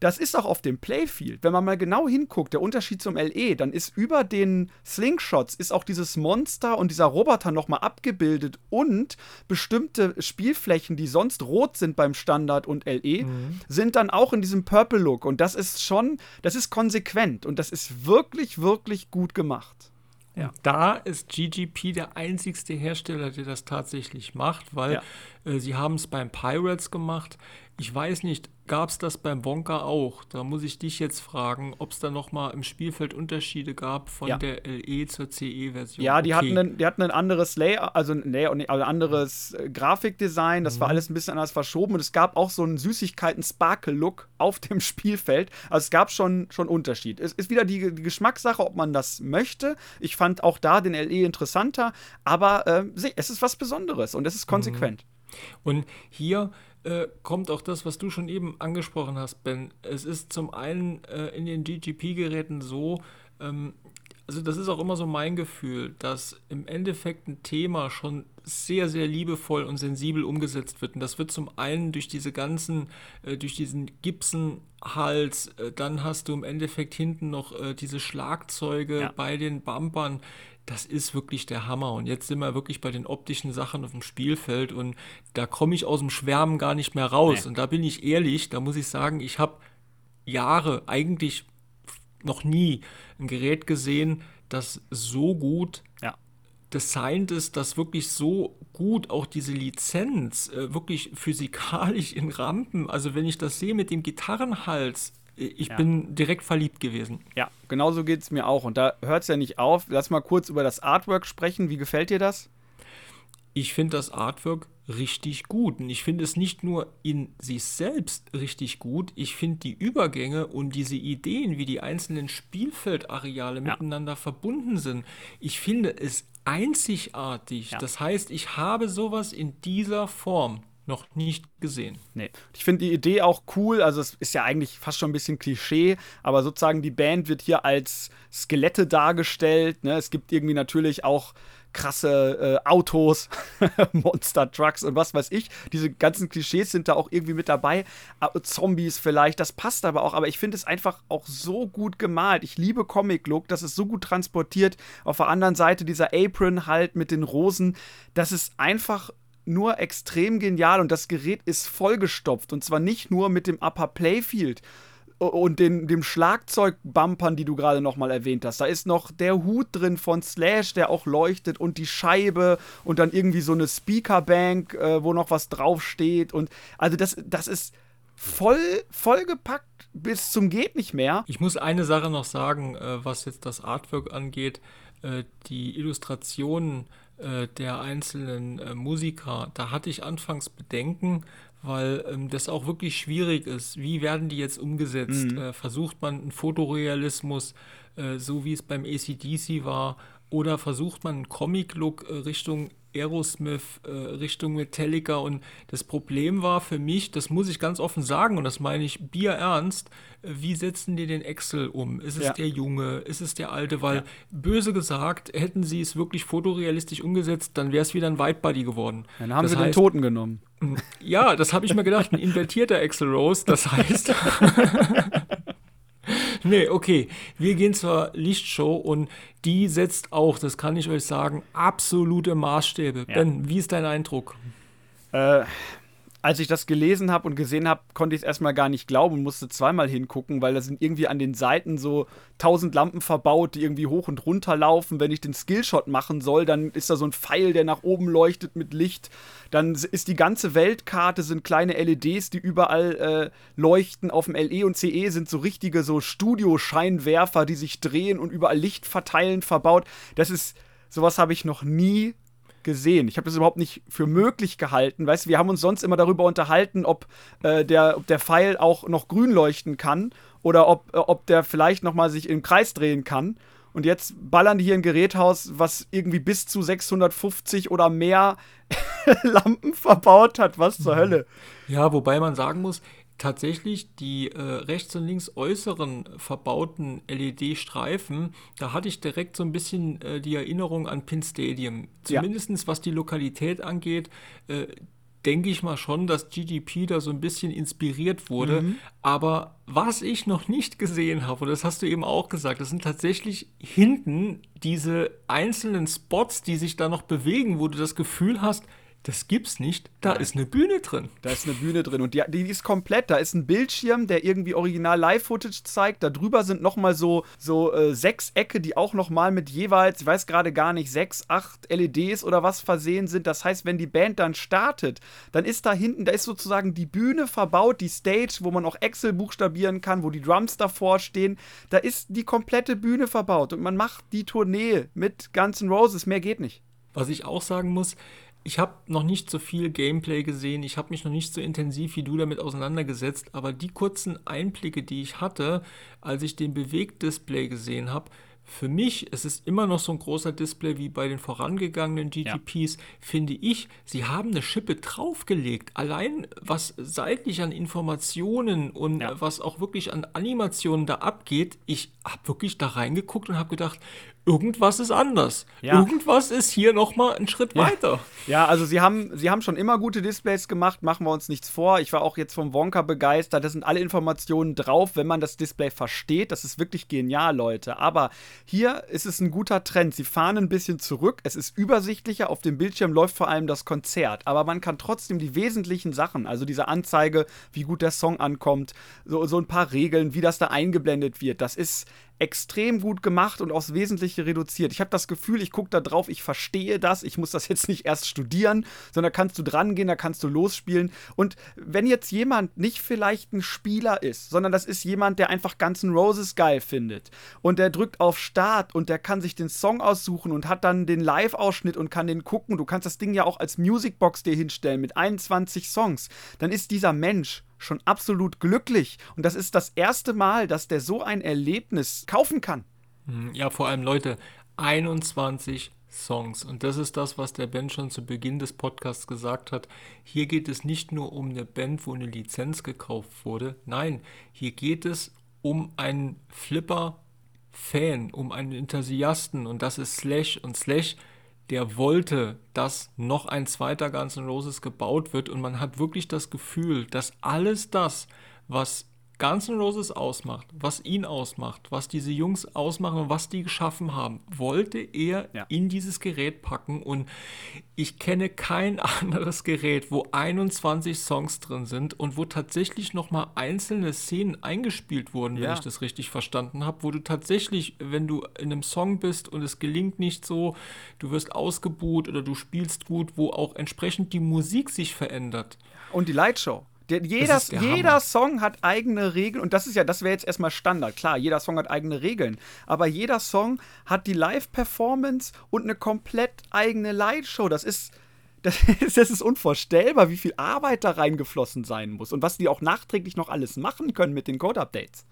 das ist auch auf dem Playfield. Wenn man mal genau hinguckt, der Unterschied zum LE, dann ist über den Slingshots ist auch dieses Monster und dieser Roboter nochmal abgebildet und bestimmte Spielflächen, die sonst rot sind beim Standard und LE, mhm. sind dann auch in diesem Purple Look. Und das ist schon, das ist konsequent und das ist wirklich, wirklich gut gemacht. Ja. Da ist GGP der einzigste Hersteller, der das tatsächlich macht, weil ja. äh, sie haben es beim Pirates gemacht. Ich weiß nicht, gab es das beim Wonka auch? Da muss ich dich jetzt fragen, ob es da nochmal im Spielfeld Unterschiede gab von ja. der LE zur CE-Version. Ja, die, okay. hatten ein, die hatten ein anderes Layout, also, nee, also ein anderes äh, Grafikdesign, das mhm. war alles ein bisschen anders verschoben und es gab auch so einen Süßigkeiten-Sparkle-Look auf dem Spielfeld. Also es gab schon, schon Unterschied. Es ist wieder die, die Geschmackssache, ob man das möchte. Ich fand auch da den LE interessanter, aber äh, es ist was Besonderes und es ist mhm. konsequent. Mhm. Und hier äh, kommt auch das, was du schon eben angesprochen hast, Ben. Es ist zum einen äh, in den GGP-Geräten so, ähm, also das ist auch immer so mein Gefühl, dass im Endeffekt ein Thema schon sehr, sehr liebevoll und sensibel umgesetzt wird. Und das wird zum einen durch diese ganzen, äh, durch diesen Gibson-Hals, äh, dann hast du im Endeffekt hinten noch äh, diese Schlagzeuge ja. bei den Bumpern das ist wirklich der Hammer. Und jetzt sind wir wirklich bei den optischen Sachen auf dem Spielfeld und da komme ich aus dem Schwärmen gar nicht mehr raus. Nee. Und da bin ich ehrlich, da muss ich sagen, ich habe Jahre, eigentlich noch nie ein Gerät gesehen, das so gut ja. designt ist, dass wirklich so gut auch diese Lizenz äh, wirklich physikalisch in Rampen, also wenn ich das sehe mit dem Gitarrenhals, ich ja. bin direkt verliebt gewesen. Ja, genauso geht es mir auch. Und da hört es ja nicht auf. Lass mal kurz über das Artwork sprechen. Wie gefällt dir das? Ich finde das Artwork richtig gut. Und ich finde es nicht nur in sich selbst richtig gut, ich finde die Übergänge und diese Ideen, wie die einzelnen Spielfeldareale ja. miteinander verbunden sind, ich finde es einzigartig. Ja. Das heißt, ich habe sowas in dieser Form noch nicht gesehen. Nee. Ich finde die Idee auch cool. Also, es ist ja eigentlich fast schon ein bisschen Klischee, aber sozusagen die Band wird hier als Skelette dargestellt. Ne? Es gibt irgendwie natürlich auch krasse äh, Autos, Monster Trucks und was weiß ich. Diese ganzen Klischees sind da auch irgendwie mit dabei. Äh, Zombies vielleicht, das passt aber auch. Aber ich finde es einfach auch so gut gemalt. Ich liebe Comic-Look, das ist so gut transportiert. Auf der anderen Seite dieser Apron halt mit den Rosen. Das ist einfach nur extrem genial und das Gerät ist vollgestopft und zwar nicht nur mit dem Upper Playfield und den, dem Schlagzeugbumpern, die du gerade nochmal erwähnt hast. Da ist noch der Hut drin von Slash, der auch leuchtet und die Scheibe und dann irgendwie so eine Speakerbank, äh, wo noch was draufsteht und also das, das ist voll vollgepackt bis zum geht nicht mehr. Ich muss eine Sache noch sagen, äh, was jetzt das Artwork angeht. Äh, die Illustrationen äh, der einzelnen äh, Musiker, da hatte ich anfangs Bedenken, weil ähm, das auch wirklich schwierig ist. Wie werden die jetzt umgesetzt? Mhm. Äh, versucht man einen Fotorealismus, äh, so wie es beim ACDC war, oder versucht man einen Comic-Look äh, Richtung Aerosmith äh, Richtung Metallica und das Problem war für mich, das muss ich ganz offen sagen und das meine ich bierernst, äh, wie setzen die den Excel um? Ist es ja. der Junge? Ist es der Alte? Weil ja. böse gesagt, hätten sie es wirklich fotorealistisch umgesetzt, dann wäre es wieder ein White Buddy geworden. Dann haben das sie heißt, den Toten genommen. Ja, das habe ich mir gedacht, ein invertierter Excel Rose, das heißt nee, okay. Wir gehen zur Lichtshow und die setzt auch, das kann ich euch sagen, absolute Maßstäbe. Ja. Ben, wie ist dein Eindruck? Äh, als ich das gelesen habe und gesehen habe, konnte ich es erstmal gar nicht glauben und musste zweimal hingucken, weil da sind irgendwie an den Seiten so tausend Lampen verbaut, die irgendwie hoch und runter laufen. Wenn ich den Skillshot machen soll, dann ist da so ein Pfeil, der nach oben leuchtet mit Licht. Dann ist die ganze Weltkarte, sind kleine LEDs, die überall äh, leuchten. Auf dem LE und CE sind so richtige so Studioscheinwerfer, die sich drehen und überall Licht verteilen, verbaut. Das ist sowas habe ich noch nie gesehen. Ich habe das überhaupt nicht für möglich gehalten. Weißt du, wir haben uns sonst immer darüber unterhalten, ob, äh, der, ob der Pfeil auch noch grün leuchten kann oder ob, äh, ob der vielleicht nochmal sich im Kreis drehen kann. Und jetzt ballern die hier ein Geräthaus, was irgendwie bis zu 650 oder mehr Lampen verbaut hat. Was zur Hölle? Ja, wobei man sagen muss, tatsächlich die äh, rechts und links äußeren verbauten LED-Streifen, da hatte ich direkt so ein bisschen äh, die Erinnerung an Pin Stadium. Zumindest ja. was die Lokalität angeht. Äh, denke ich mal schon, dass GDP da so ein bisschen inspiriert wurde. Mhm. Aber was ich noch nicht gesehen habe, und das hast du eben auch gesagt, das sind tatsächlich hinten diese einzelnen Spots, die sich da noch bewegen, wo du das Gefühl hast, das gibt's nicht. Da ist eine Bühne drin. Da ist eine Bühne drin und die, die ist komplett. Da ist ein Bildschirm, der irgendwie original Live-Footage zeigt. Da drüber sind nochmal so, so äh, sechs Ecke, die auch nochmal mit jeweils, ich weiß gerade gar nicht, sechs, acht LEDs oder was versehen sind. Das heißt, wenn die Band dann startet, dann ist da hinten, da ist sozusagen die Bühne verbaut, die Stage, wo man auch Excel buchstabieren kann, wo die Drums davor stehen. Da ist die komplette Bühne verbaut und man macht die Tournee mit Guns N' Roses. Mehr geht nicht. Was ich auch sagen muss, ich habe noch nicht so viel Gameplay gesehen, ich habe mich noch nicht so intensiv wie du damit auseinandergesetzt, aber die kurzen Einblicke, die ich hatte, als ich den Bewegdisplay gesehen habe, für mich, es ist immer noch so ein großer Display wie bei den vorangegangenen GTPs, ja. finde ich, sie haben eine Schippe draufgelegt. Allein was seitlich an Informationen und ja. was auch wirklich an Animationen da abgeht, ich habe wirklich da reingeguckt und habe gedacht, irgendwas ist anders. Ja. Irgendwas ist hier noch mal ein Schritt ja. weiter. Ja, also sie haben, sie haben schon immer gute Displays gemacht, machen wir uns nichts vor. Ich war auch jetzt vom Wonka begeistert. Da sind alle Informationen drauf, wenn man das Display versteht. Das ist wirklich genial, Leute. Aber hier ist es ein guter Trend. Sie fahren ein bisschen zurück. Es ist übersichtlicher. Auf dem Bildschirm läuft vor allem das Konzert. Aber man kann trotzdem die wesentlichen Sachen, also diese Anzeige, wie gut der Song ankommt, so, so ein paar Regeln, wie das da eingeblendet wird, das ist extrem gut gemacht und aufs Wesentliche reduziert. Ich habe das Gefühl, ich gucke da drauf, ich verstehe das, ich muss das jetzt nicht erst studieren, sondern kannst du dran gehen, da kannst du losspielen. Und wenn jetzt jemand nicht vielleicht ein Spieler ist, sondern das ist jemand, der einfach ganzen Roses geil findet und der drückt auf Start und der kann sich den Song aussuchen und hat dann den Live-Ausschnitt und kann den gucken. Du kannst das Ding ja auch als Musicbox dir hinstellen mit 21 Songs. Dann ist dieser Mensch schon absolut glücklich. Und das ist das erste Mal, dass der so ein Erlebnis kaufen kann. Hm, ja, vor allem Leute, 21 Songs. Und das ist das, was der Band schon zu Beginn des Podcasts gesagt hat. Hier geht es nicht nur um eine Band, wo eine Lizenz gekauft wurde. Nein, hier geht es um einen Flipper-Fan, um einen Enthusiasten. Und das ist Slash. Und Slash der wollte, dass noch ein zweiter Guns N' Roses gebaut wird und man hat wirklich das Gefühl, dass alles das, was Guns N' Roses ausmacht, was ihn ausmacht, was diese Jungs ausmachen und was die geschaffen haben, wollte er ja. in dieses Gerät packen. Und ich kenne kein anderes Gerät, wo 21 Songs drin sind und wo tatsächlich nochmal einzelne Szenen eingespielt wurden, wenn ja. ich das richtig verstanden habe, wo du tatsächlich, wenn du in einem Song bist und es gelingt nicht so, du wirst ausgebuht oder du spielst gut, wo auch entsprechend die Musik sich verändert. Und die Lightshow. Der, jeder, jeder Song hat eigene Regeln und das ist ja, das wäre jetzt erstmal Standard. Klar, jeder Song hat eigene Regeln, aber jeder Song hat die Live-Performance und eine komplett eigene Lightshow. Das ist, das ist, das ist unvorstellbar, wie viel Arbeit da reingeflossen sein muss und was die auch nachträglich noch alles machen können mit den Code-Updates.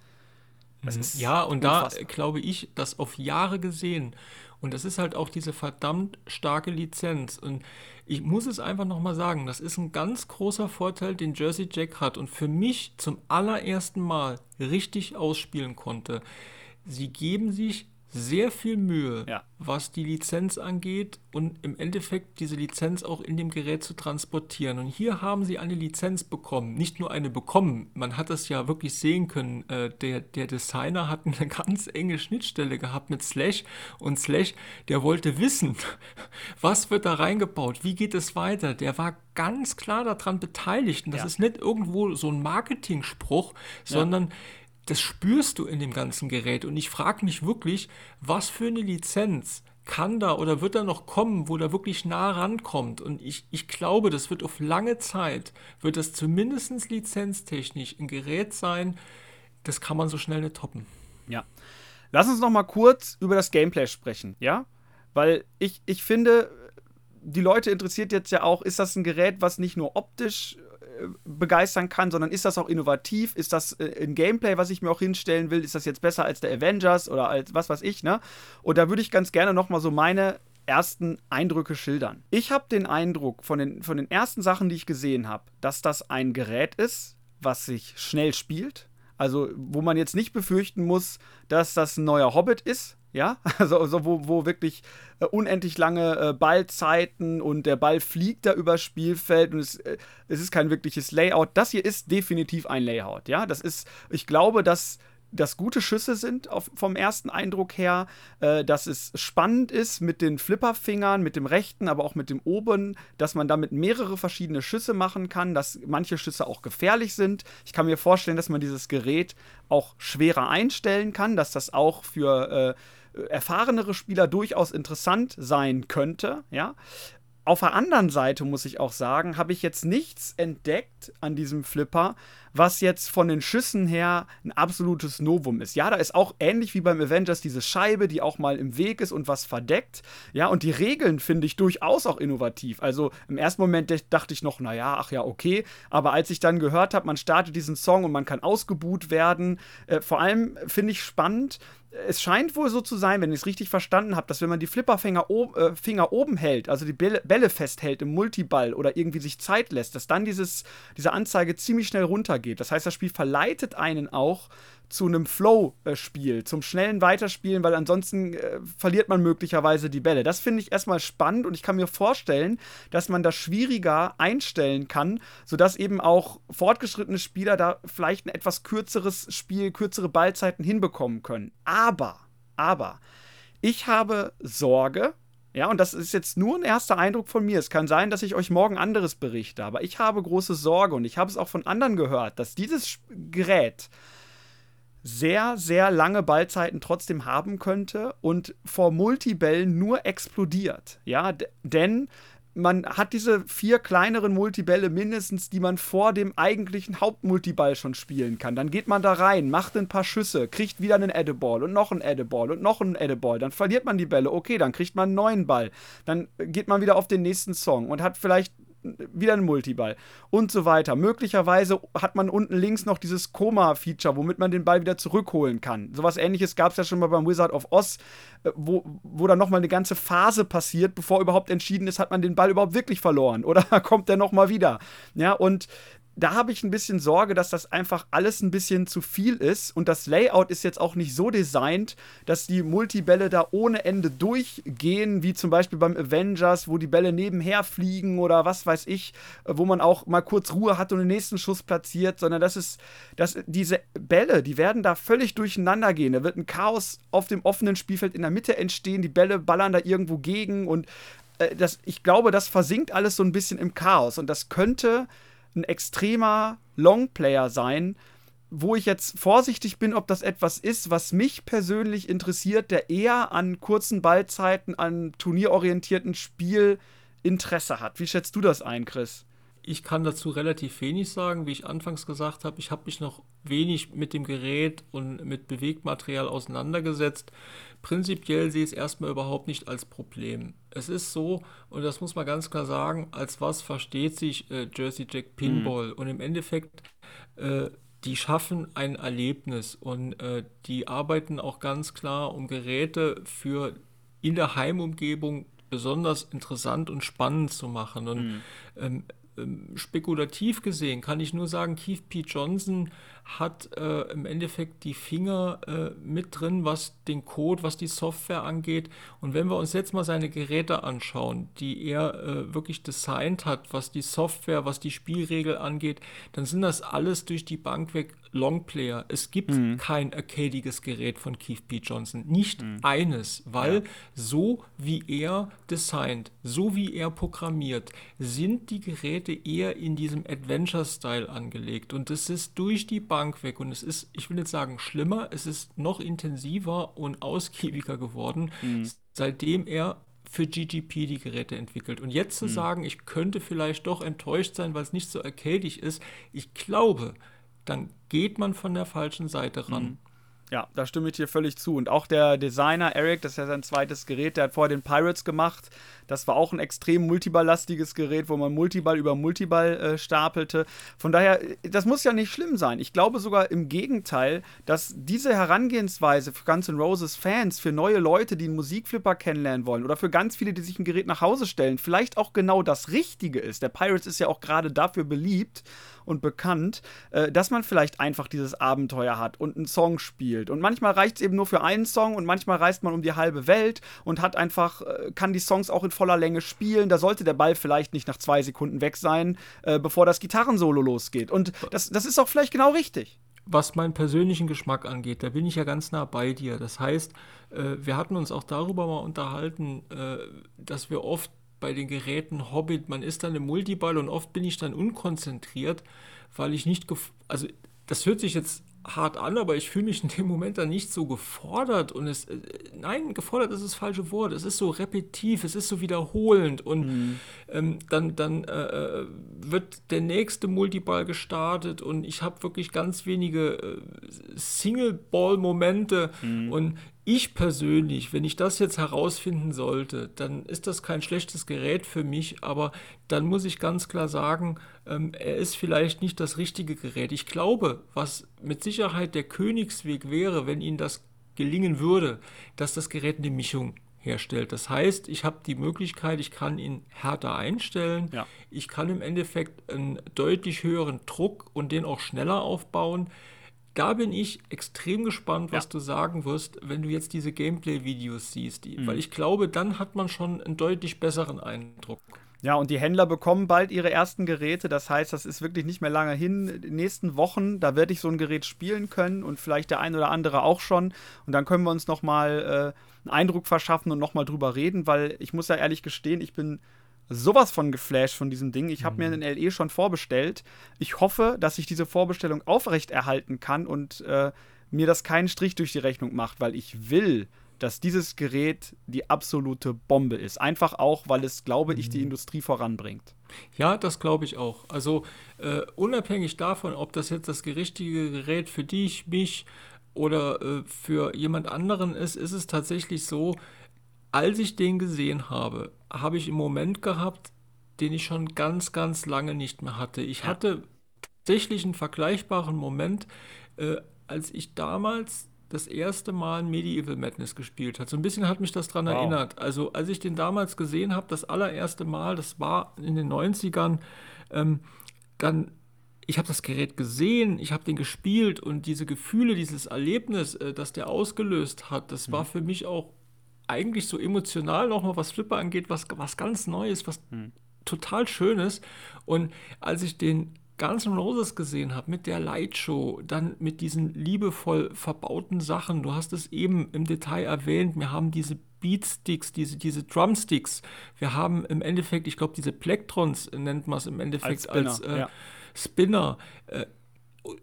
Mhm. Ja, und unfassbar. da glaube ich, dass auf Jahre gesehen und das ist halt auch diese verdammt starke Lizenz. Und ich muss es einfach nochmal sagen, das ist ein ganz großer Vorteil, den Jersey Jack hat und für mich zum allerersten Mal richtig ausspielen konnte. Sie geben sich sehr viel Mühe, ja. was die Lizenz angeht und im Endeffekt diese Lizenz auch in dem Gerät zu transportieren. Und hier haben sie eine Lizenz bekommen, nicht nur eine bekommen. Man hat das ja wirklich sehen können. Äh, der, der Designer hat eine ganz enge Schnittstelle gehabt mit Slash und Slash, der wollte wissen, was wird da reingebaut, wie geht es weiter. Der war ganz klar daran beteiligt. Und das ja. ist nicht irgendwo so ein Marketing-Spruch, sondern ja das spürst du in dem ganzen Gerät. Und ich frage mich wirklich, was für eine Lizenz kann da oder wird da noch kommen, wo da wirklich nah rankommt. Und ich, ich glaube, das wird auf lange Zeit, wird das zumindest lizenztechnisch ein Gerät sein, das kann man so schnell nicht toppen. Ja. Lass uns noch mal kurz über das Gameplay sprechen, ja? Weil ich, ich finde, die Leute interessiert jetzt ja auch, ist das ein Gerät, was nicht nur optisch begeistern kann, sondern ist das auch innovativ? Ist das äh, ein Gameplay, was ich mir auch hinstellen will? Ist das jetzt besser als der Avengers oder als was weiß ich, ne? Und da würde ich ganz gerne nochmal so meine ersten Eindrücke schildern. Ich habe den Eindruck von den, von den ersten Sachen, die ich gesehen habe, dass das ein Gerät ist, was sich schnell spielt. Also, wo man jetzt nicht befürchten muss, dass das ein neuer Hobbit ist, ja, also, also wo, wo wirklich äh, unendlich lange äh, Ballzeiten und der Ball fliegt da übers Spielfeld und es, äh, es ist kein wirkliches Layout. Das hier ist definitiv ein Layout, ja. Das ist, ich glaube, dass das gute Schüsse sind auf, vom ersten Eindruck her, äh, dass es spannend ist mit den Flipperfingern, mit dem rechten, aber auch mit dem oben, dass man damit mehrere verschiedene Schüsse machen kann, dass manche Schüsse auch gefährlich sind. Ich kann mir vorstellen, dass man dieses Gerät auch schwerer einstellen kann, dass das auch für äh, erfahrenere Spieler durchaus interessant sein könnte, ja. Auf der anderen Seite muss ich auch sagen, habe ich jetzt nichts entdeckt an diesem Flipper, was jetzt von den Schüssen her ein absolutes Novum ist. Ja, da ist auch ähnlich wie beim Avengers diese Scheibe, die auch mal im Weg ist und was verdeckt. Ja, und die Regeln finde ich durchaus auch innovativ. Also im ersten Moment dachte ich noch, naja, ach ja, okay. Aber als ich dann gehört habe, man startet diesen Song und man kann ausgebuht werden, äh, vor allem finde ich spannend, es scheint wohl so zu sein, wenn ich es richtig verstanden habe, dass wenn man die Flipperfinger ob, äh, Finger oben hält, also die Bälle, festhält im Multiball oder irgendwie sich Zeit lässt, dass dann dieses, diese Anzeige ziemlich schnell runtergeht. Das heißt, das Spiel verleitet einen auch zu einem Flow-Spiel, zum schnellen Weiterspielen, weil ansonsten äh, verliert man möglicherweise die Bälle. Das finde ich erstmal spannend und ich kann mir vorstellen, dass man das schwieriger einstellen kann, sodass eben auch fortgeschrittene Spieler da vielleicht ein etwas kürzeres Spiel, kürzere Ballzeiten hinbekommen können. Aber, aber, ich habe Sorge, ja, und das ist jetzt nur ein erster Eindruck von mir. Es kann sein, dass ich euch morgen anderes berichte, aber ich habe große Sorge und ich habe es auch von anderen gehört, dass dieses Gerät sehr, sehr lange Ballzeiten trotzdem haben könnte und vor Multibällen nur explodiert. Ja, denn man hat diese vier kleineren Multibälle mindestens, die man vor dem eigentlichen Hauptmultiball schon spielen kann. Dann geht man da rein, macht ein paar Schüsse, kriegt wieder einen Eddeball und noch einen Eddeball und noch einen Eddeball. Dann verliert man die Bälle. Okay, dann kriegt man einen neuen Ball. Dann geht man wieder auf den nächsten Song und hat vielleicht wieder ein Multiball und so weiter. Möglicherweise hat man unten links noch dieses Koma-Feature, womit man den Ball wieder zurückholen kann. Sowas ähnliches gab es ja schon mal beim Wizard of Oz, äh, wo, wo dann nochmal eine ganze Phase passiert, bevor überhaupt entschieden ist, hat man den Ball überhaupt wirklich verloren oder kommt der nochmal wieder. Ja, und da habe ich ein bisschen Sorge, dass das einfach alles ein bisschen zu viel ist. Und das Layout ist jetzt auch nicht so designt, dass die Multibälle da ohne Ende durchgehen, wie zum Beispiel beim Avengers, wo die Bälle nebenher fliegen oder was weiß ich, wo man auch mal kurz Ruhe hat und den nächsten Schuss platziert, sondern das ist, dass diese Bälle, die werden da völlig durcheinander gehen. Da wird ein Chaos auf dem offenen Spielfeld in der Mitte entstehen, die Bälle ballern da irgendwo gegen und äh, das, ich glaube, das versinkt alles so ein bisschen im Chaos und das könnte ein extremer Longplayer sein, wo ich jetzt vorsichtig bin, ob das etwas ist, was mich persönlich interessiert, der eher an kurzen Ballzeiten, an turnierorientierten Spiel Interesse hat. Wie schätzt du das ein, Chris? Ich kann dazu relativ wenig sagen. Wie ich anfangs gesagt habe, ich habe mich noch wenig mit dem Gerät und mit Bewegmaterial auseinandergesetzt. Prinzipiell sehe ich es erstmal überhaupt nicht als Problem. Es ist so, und das muss man ganz klar sagen, als was versteht sich äh, Jersey Jack Pinball? Mhm. Und im Endeffekt, äh, die schaffen ein Erlebnis und äh, die arbeiten auch ganz klar, um Geräte für in der Heimumgebung besonders interessant und spannend zu machen. Und mhm. ähm, ähm, spekulativ gesehen kann ich nur sagen, Keith P. Johnson hat äh, im Endeffekt die Finger äh, mit drin, was den Code, was die Software angeht. Und wenn wir uns jetzt mal seine Geräte anschauen, die er äh, wirklich designt hat, was die Software, was die Spielregel angeht, dann sind das alles durch die Bank weg Longplayer. Es gibt mhm. kein arcadiges Gerät von Keith P. Johnson. Nicht mhm. eines, weil ja. so wie er designt, so wie er programmiert, sind die Geräte eher in diesem Adventure-Style angelegt. Und das ist durch die Bank weg. Und es ist, ich will jetzt sagen, schlimmer, es ist noch intensiver und ausgiebiger geworden, mhm. seitdem er für GGP die Geräte entwickelt. Und jetzt zu mhm. sagen, ich könnte vielleicht doch enttäuscht sein, weil es nicht so arcadig ist, ich glaube, dann geht man von der falschen Seite ran. Mhm. Ja, da stimme ich dir völlig zu. Und auch der Designer Eric, das ist ja sein zweites Gerät, der hat vorher den Pirates gemacht. Das war auch ein extrem multiballlastiges Gerät, wo man Multiball über Multiball äh, stapelte. Von daher, das muss ja nicht schlimm sein. Ich glaube sogar im Gegenteil, dass diese Herangehensweise für Guns N' Roses Fans, für neue Leute, die einen Musikflipper kennenlernen wollen oder für ganz viele, die sich ein Gerät nach Hause stellen, vielleicht auch genau das Richtige ist. Der Pirates ist ja auch gerade dafür beliebt und bekannt, äh, dass man vielleicht einfach dieses Abenteuer hat und einen Song spielt. Und manchmal reicht es eben nur für einen Song und manchmal reist man um die halbe Welt und hat einfach, äh, kann die Songs auch in voller Länge spielen. Da sollte der Ball vielleicht nicht nach zwei Sekunden weg sein, äh, bevor das Gitarrensolo losgeht. Und das, das ist auch vielleicht genau richtig was meinen persönlichen Geschmack angeht, da bin ich ja ganz nah bei dir. Das heißt, äh, wir hatten uns auch darüber mal unterhalten, äh, dass wir oft bei den Geräten Hobbit, man ist dann im Multiball und oft bin ich dann unkonzentriert, weil ich nicht, also das hört sich jetzt hart an, aber ich fühle mich in dem Moment dann nicht so gefordert und es, äh, nein, gefordert ist das falsche Wort, es ist so repetitiv, es ist so wiederholend und mhm. ähm, dann, dann äh, äh wird der nächste Multiball gestartet und ich habe wirklich ganz wenige äh, Single-Ball-Momente mhm. und ich persönlich, wenn ich das jetzt herausfinden sollte, dann ist das kein schlechtes Gerät für mich, aber dann muss ich ganz klar sagen, ähm, er ist vielleicht nicht das richtige Gerät. Ich glaube, was mit Sicherheit der Königsweg wäre, wenn Ihnen das gelingen würde, dass das Gerät eine Mischung herstellt. Das heißt, ich habe die Möglichkeit, ich kann ihn härter einstellen. Ja. Ich kann im Endeffekt einen deutlich höheren Druck und den auch schneller aufbauen da bin ich extrem gespannt, was ja. du sagen wirst, wenn du jetzt diese Gameplay-Videos siehst. Die, mhm. Weil ich glaube, dann hat man schon einen deutlich besseren Eindruck. Ja, und die Händler bekommen bald ihre ersten Geräte. Das heißt, das ist wirklich nicht mehr lange hin. In den nächsten Wochen, da werde ich so ein Gerät spielen können und vielleicht der ein oder andere auch schon. Und dann können wir uns nochmal äh, einen Eindruck verschaffen und nochmal drüber reden, weil ich muss ja ehrlich gestehen, ich bin sowas von geflasht von diesem Ding. Ich habe mhm. mir einen LE schon vorbestellt. Ich hoffe, dass ich diese Vorbestellung aufrechterhalten kann und äh, mir das keinen Strich durch die Rechnung macht, weil ich will, dass dieses Gerät die absolute Bombe ist. Einfach auch, weil es, glaube ich, die mhm. Industrie voranbringt. Ja, das glaube ich auch. Also äh, unabhängig davon, ob das jetzt das richtige Gerät für dich, mich oder äh, für jemand anderen ist, ist es tatsächlich so, als ich den gesehen habe, habe ich einen Moment gehabt, den ich schon ganz, ganz lange nicht mehr hatte. Ich hatte tatsächlich einen vergleichbaren Moment, äh, als ich damals das erste Mal Medieval Madness gespielt habe. So ein bisschen hat mich das daran wow. erinnert. Also als ich den damals gesehen habe, das allererste Mal, das war in den 90ern, ähm, dann ich habe das Gerät gesehen, ich habe den gespielt und diese Gefühle, dieses Erlebnis, äh, das der ausgelöst hat, das mhm. war für mich auch eigentlich so emotional nochmal, was Flipper angeht, was, was ganz Neues, was hm. total Schönes. Und als ich den Guns N' Roses gesehen habe, mit der Lightshow, dann mit diesen liebevoll verbauten Sachen, du hast es eben im Detail erwähnt, wir haben diese Beatsticks, diese, diese Drumsticks, wir haben im Endeffekt, ich glaube, diese Plectrons nennt man es im Endeffekt als Spinner. Als, äh, ja. Spinner. Äh,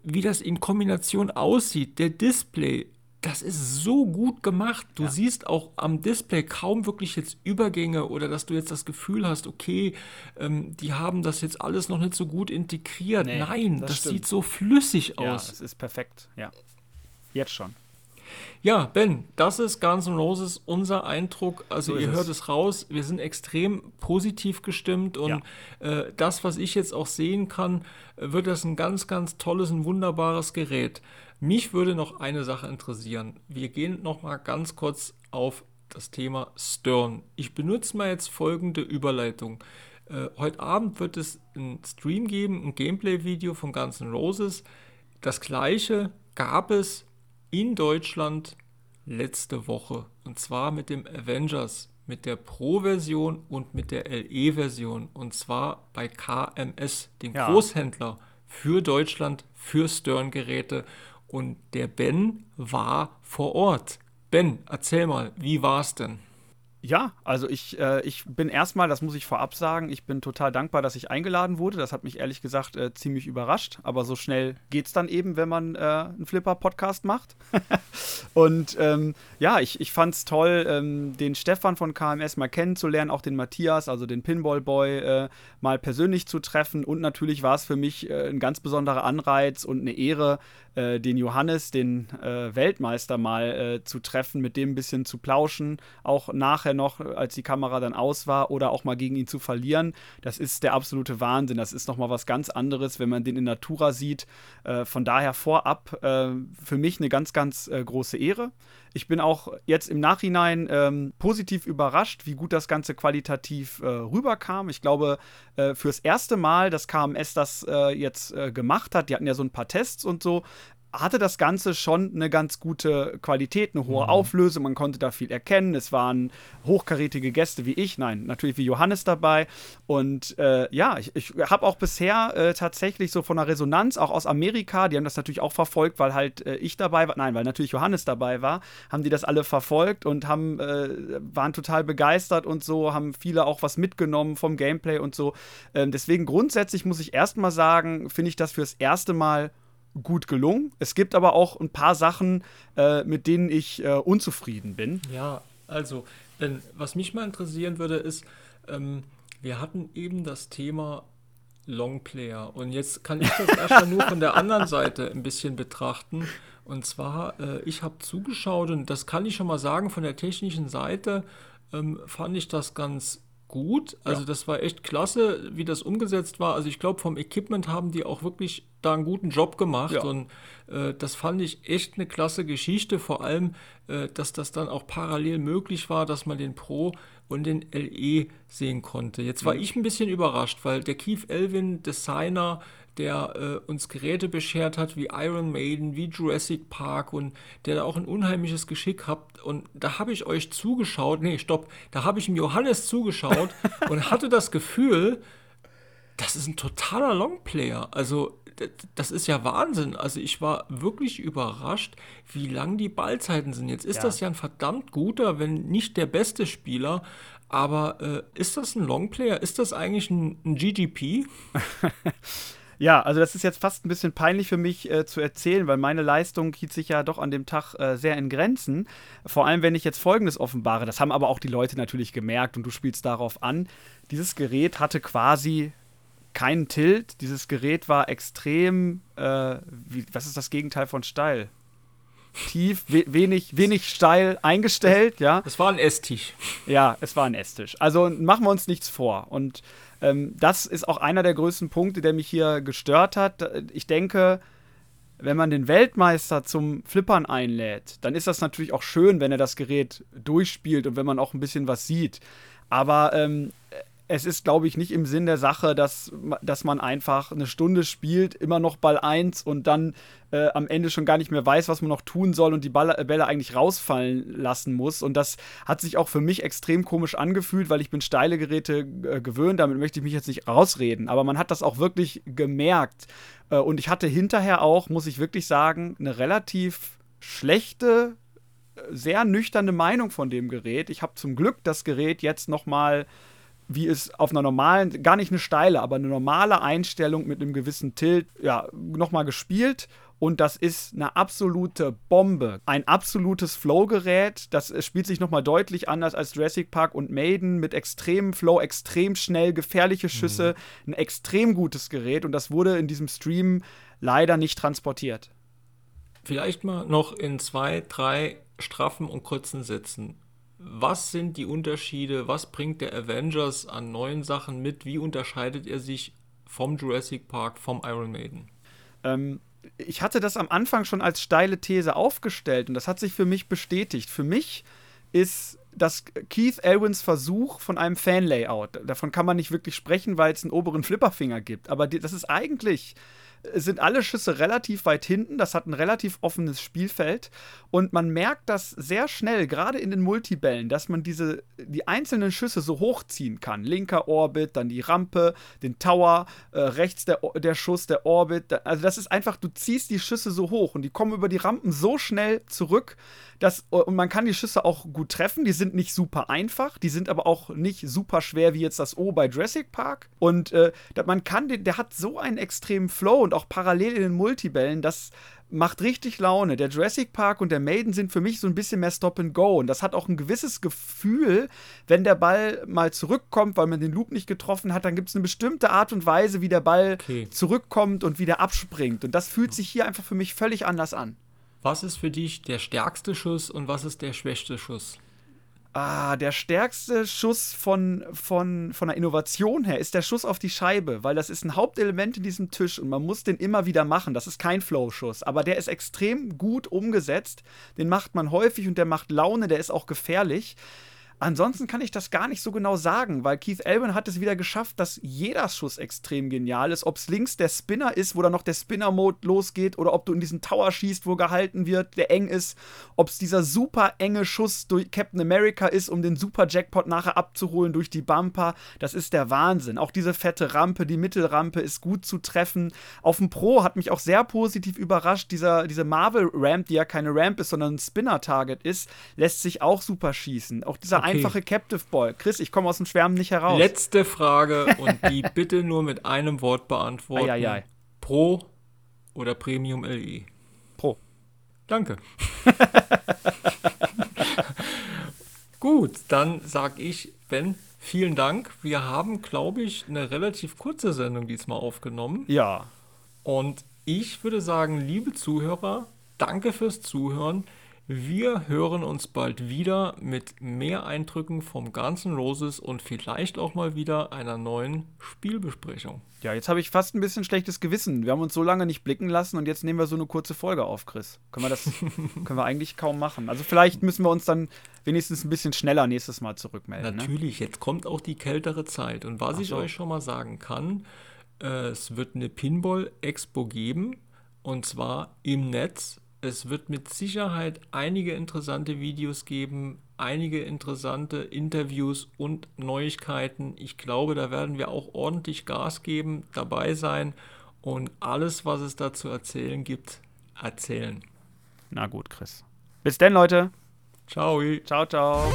wie das in Kombination aussieht, der Display, das ist so gut gemacht. Du ja. siehst auch am Display kaum wirklich jetzt Übergänge oder dass du jetzt das Gefühl hast, okay, ähm, die haben das jetzt alles noch nicht so gut integriert. Nee, Nein, das, das sieht so flüssig aus. Ja, es ist perfekt. Ja, jetzt schon. Ja, Ben, das ist Guns N' Roses unser Eindruck. Also so ihr hört es. es raus, wir sind extrem positiv gestimmt und ja. äh, das, was ich jetzt auch sehen kann, wird das ein ganz, ganz tolles, ein wunderbares Gerät. Mich würde noch eine Sache interessieren. Wir gehen noch mal ganz kurz auf das Thema Stern. Ich benutze mal jetzt folgende Überleitung. Äh, heute Abend wird es einen Stream geben, ein Gameplay-Video von Guns N' Roses. Das gleiche gab es in Deutschland letzte Woche. Und zwar mit dem Avengers, mit der Pro-Version und mit der LE-Version. Und zwar bei KMS, dem ja. Großhändler für Deutschland, für Stern-Geräte. Und der Ben war vor Ort. Ben, erzähl mal, wie war es denn? Ja, also ich, äh, ich bin erstmal, das muss ich vorab sagen, ich bin total dankbar, dass ich eingeladen wurde. Das hat mich ehrlich gesagt äh, ziemlich überrascht. Aber so schnell geht es dann eben, wenn man äh, einen Flipper-Podcast macht. und ähm, ja, ich, ich fand es toll, ähm, den Stefan von KMS mal kennenzulernen, auch den Matthias, also den Pinball-Boy, äh, mal persönlich zu treffen. Und natürlich war es für mich äh, ein ganz besonderer Anreiz und eine Ehre, äh, den Johannes, den Weltmeister, mal zu treffen, mit dem ein bisschen zu plauschen, auch nachher noch, als die Kamera dann aus war, oder auch mal gegen ihn zu verlieren. Das ist der absolute Wahnsinn. Das ist nochmal was ganz anderes, wenn man den in Natura sieht. Äh, von daher vorab äh, für mich eine ganz, ganz äh, große Ehre. Ich bin auch jetzt im Nachhinein ähm, positiv überrascht, wie gut das Ganze qualitativ äh, rüberkam. Ich glaube, äh, fürs erste Mal, dass KMS das äh, jetzt gemacht hat, die hatten ja so ein paar Tests und so, hatte das Ganze schon eine ganz gute Qualität, eine hohe mhm. Auflösung. Man konnte da viel erkennen. Es waren hochkarätige Gäste wie ich, nein, natürlich wie Johannes dabei. Und äh, ja, ich, ich habe auch bisher äh, tatsächlich so von der Resonanz, auch aus Amerika, die haben das natürlich auch verfolgt, weil halt äh, ich dabei war, nein, weil natürlich Johannes dabei war, haben die das alle verfolgt und haben, äh, waren total begeistert und so, haben viele auch was mitgenommen vom Gameplay und so. Ähm, deswegen grundsätzlich muss ich erstmal sagen, finde ich das fürs erste Mal gut gelungen. Es gibt aber auch ein paar Sachen, äh, mit denen ich äh, unzufrieden bin. Ja, also, denn, was mich mal interessieren würde, ist, ähm, wir hatten eben das Thema Longplayer und jetzt kann ich das erstmal nur von der anderen Seite ein bisschen betrachten. Und zwar, äh, ich habe zugeschaut und das kann ich schon mal sagen, von der technischen Seite ähm, fand ich das ganz gut. Also ja. das war echt klasse, wie das umgesetzt war. Also ich glaube, vom Equipment haben die auch wirklich da einen guten Job gemacht. Ja. Und äh, das fand ich echt eine klasse Geschichte. Vor allem, äh, dass das dann auch parallel möglich war, dass man den Pro und den LE sehen konnte. Jetzt war mhm. ich ein bisschen überrascht, weil der Keith Elvin, Designer, der äh, uns Geräte beschert hat wie Iron Maiden, wie Jurassic Park und der da auch ein unheimliches Geschick hat. Und da habe ich euch zugeschaut, nee, stopp, da habe ich ihm Johannes zugeschaut und hatte das Gefühl, das ist ein totaler Longplayer. Also das ist ja Wahnsinn. Also ich war wirklich überrascht, wie lang die Ballzeiten sind. Jetzt ist ja. das ja ein verdammt guter, wenn nicht der beste Spieler. Aber äh, ist das ein Longplayer? Ist das eigentlich ein, ein GGP? Ja, also das ist jetzt fast ein bisschen peinlich für mich äh, zu erzählen, weil meine Leistung hielt sich ja doch an dem Tag äh, sehr in Grenzen. Vor allem, wenn ich jetzt Folgendes offenbare, das haben aber auch die Leute natürlich gemerkt und du spielst darauf an. Dieses Gerät hatte quasi keinen Tilt. Dieses Gerät war extrem, äh, wie, was ist das Gegenteil von steil? tief, we wenig, wenig steil eingestellt, ja. Es war ein Esstisch. Ja, es war ein Esstisch. Also machen wir uns nichts vor. Und ähm, das ist auch einer der größten Punkte, der mich hier gestört hat. Ich denke, wenn man den Weltmeister zum Flippern einlädt, dann ist das natürlich auch schön, wenn er das Gerät durchspielt und wenn man auch ein bisschen was sieht. Aber ähm, es ist, glaube ich, nicht im Sinn der Sache, dass, dass man einfach eine Stunde spielt, immer noch Ball 1 und dann äh, am Ende schon gar nicht mehr weiß, was man noch tun soll und die Ball, Bälle eigentlich rausfallen lassen muss. Und das hat sich auch für mich extrem komisch angefühlt, weil ich bin steile Geräte äh, gewöhnt. Damit möchte ich mich jetzt nicht rausreden. Aber man hat das auch wirklich gemerkt. Äh, und ich hatte hinterher auch, muss ich wirklich sagen, eine relativ schlechte, äh, sehr nüchterne Meinung von dem Gerät. Ich habe zum Glück das Gerät jetzt noch mal wie es auf einer normalen, gar nicht eine steile, aber eine normale Einstellung mit einem gewissen Tilt, ja, nochmal gespielt. Und das ist eine absolute Bombe. Ein absolutes Flow-Gerät. Das spielt sich nochmal deutlich anders als Jurassic Park und Maiden mit extremem Flow, extrem schnell, gefährliche Schüsse. Mhm. Ein extrem gutes Gerät. Und das wurde in diesem Stream leider nicht transportiert. Vielleicht mal noch in zwei, drei straffen und kurzen Sätzen was sind die Unterschiede, was bringt der Avengers an neuen Sachen mit, wie unterscheidet er sich vom Jurassic Park, vom Iron Maiden? Ähm, ich hatte das am Anfang schon als steile These aufgestellt und das hat sich für mich bestätigt. Für mich ist das Keith Elwins Versuch von einem Fan-Layout. Davon kann man nicht wirklich sprechen, weil es einen oberen Flipperfinger gibt. Aber das ist eigentlich sind alle Schüsse relativ weit hinten. Das hat ein relativ offenes Spielfeld. Und man merkt das sehr schnell, gerade in den Multibällen, dass man diese, die einzelnen Schüsse so hochziehen kann. Linker Orbit, dann die Rampe, den Tower, äh, rechts der, der Schuss, der Orbit. Also das ist einfach, du ziehst die Schüsse so hoch und die kommen über die Rampen so schnell zurück, dass, und man kann die Schüsse auch gut treffen. Die sind nicht super einfach, die sind aber auch nicht super schwer wie jetzt das O bei Jurassic Park. Und äh, man kann den, der hat so einen extremen Flow und auch parallel in den Multibällen, das macht richtig Laune. Der Jurassic Park und der Maiden sind für mich so ein bisschen mehr Stop and Go. Und das hat auch ein gewisses Gefühl, wenn der Ball mal zurückkommt, weil man den Loop nicht getroffen hat, dann gibt es eine bestimmte Art und Weise, wie der Ball okay. zurückkommt und wieder abspringt. Und das fühlt sich hier einfach für mich völlig anders an. Was ist für dich der stärkste Schuss und was ist der schwächste Schuss? Ah, der stärkste Schuss von, von, von der Innovation her ist der Schuss auf die Scheibe, weil das ist ein Hauptelement in diesem Tisch und man muss den immer wieder machen. Das ist kein Flow-Schuss, aber der ist extrem gut umgesetzt. Den macht man häufig und der macht Laune, der ist auch gefährlich. Ansonsten kann ich das gar nicht so genau sagen, weil Keith Elwin hat es wieder geschafft, dass jeder Schuss extrem genial ist. Ob es links der Spinner ist, wo dann noch der Spinner-Mode losgeht, oder ob du in diesen Tower schießt, wo gehalten wird, der eng ist. Ob es dieser super enge Schuss durch Captain America ist, um den Super-Jackpot nachher abzuholen durch die Bumper. Das ist der Wahnsinn. Auch diese fette Rampe, die Mittelrampe ist gut zu treffen. Auf dem Pro hat mich auch sehr positiv überrascht. Dieser, diese Marvel-Ramp, die ja keine Ramp ist, sondern ein Spinner-Target ist, lässt sich auch super schießen. Auch dieser. Einfache Captive Ball. Chris, ich komme aus dem Schwärmen nicht heraus. Letzte Frage und die bitte nur mit einem Wort beantworten. Eieiei. Pro oder Premium LE? Pro. Danke. Gut, dann sage ich, Ben, vielen Dank. Wir haben, glaube ich, eine relativ kurze Sendung diesmal aufgenommen. Ja. Und ich würde sagen, liebe Zuhörer, danke fürs Zuhören. Wir hören uns bald wieder mit mehr Eindrücken vom ganzen Roses und vielleicht auch mal wieder einer neuen Spielbesprechung. Ja, jetzt habe ich fast ein bisschen schlechtes Gewissen. Wir haben uns so lange nicht blicken lassen und jetzt nehmen wir so eine kurze Folge auf, Chris. Können wir das können wir eigentlich kaum machen. Also vielleicht müssen wir uns dann wenigstens ein bisschen schneller nächstes Mal zurückmelden. Ne? Natürlich, ne? jetzt kommt auch die kältere Zeit. Und was so. ich euch schon mal sagen kann, äh, es wird eine Pinball-Expo geben und zwar im Netz es wird mit Sicherheit einige interessante Videos geben, einige interessante Interviews und Neuigkeiten. Ich glaube, da werden wir auch ordentlich Gas geben, dabei sein und alles, was es da zu erzählen gibt, erzählen. Na gut, Chris. Bis denn, Leute. Ciao. Ciao, ciao.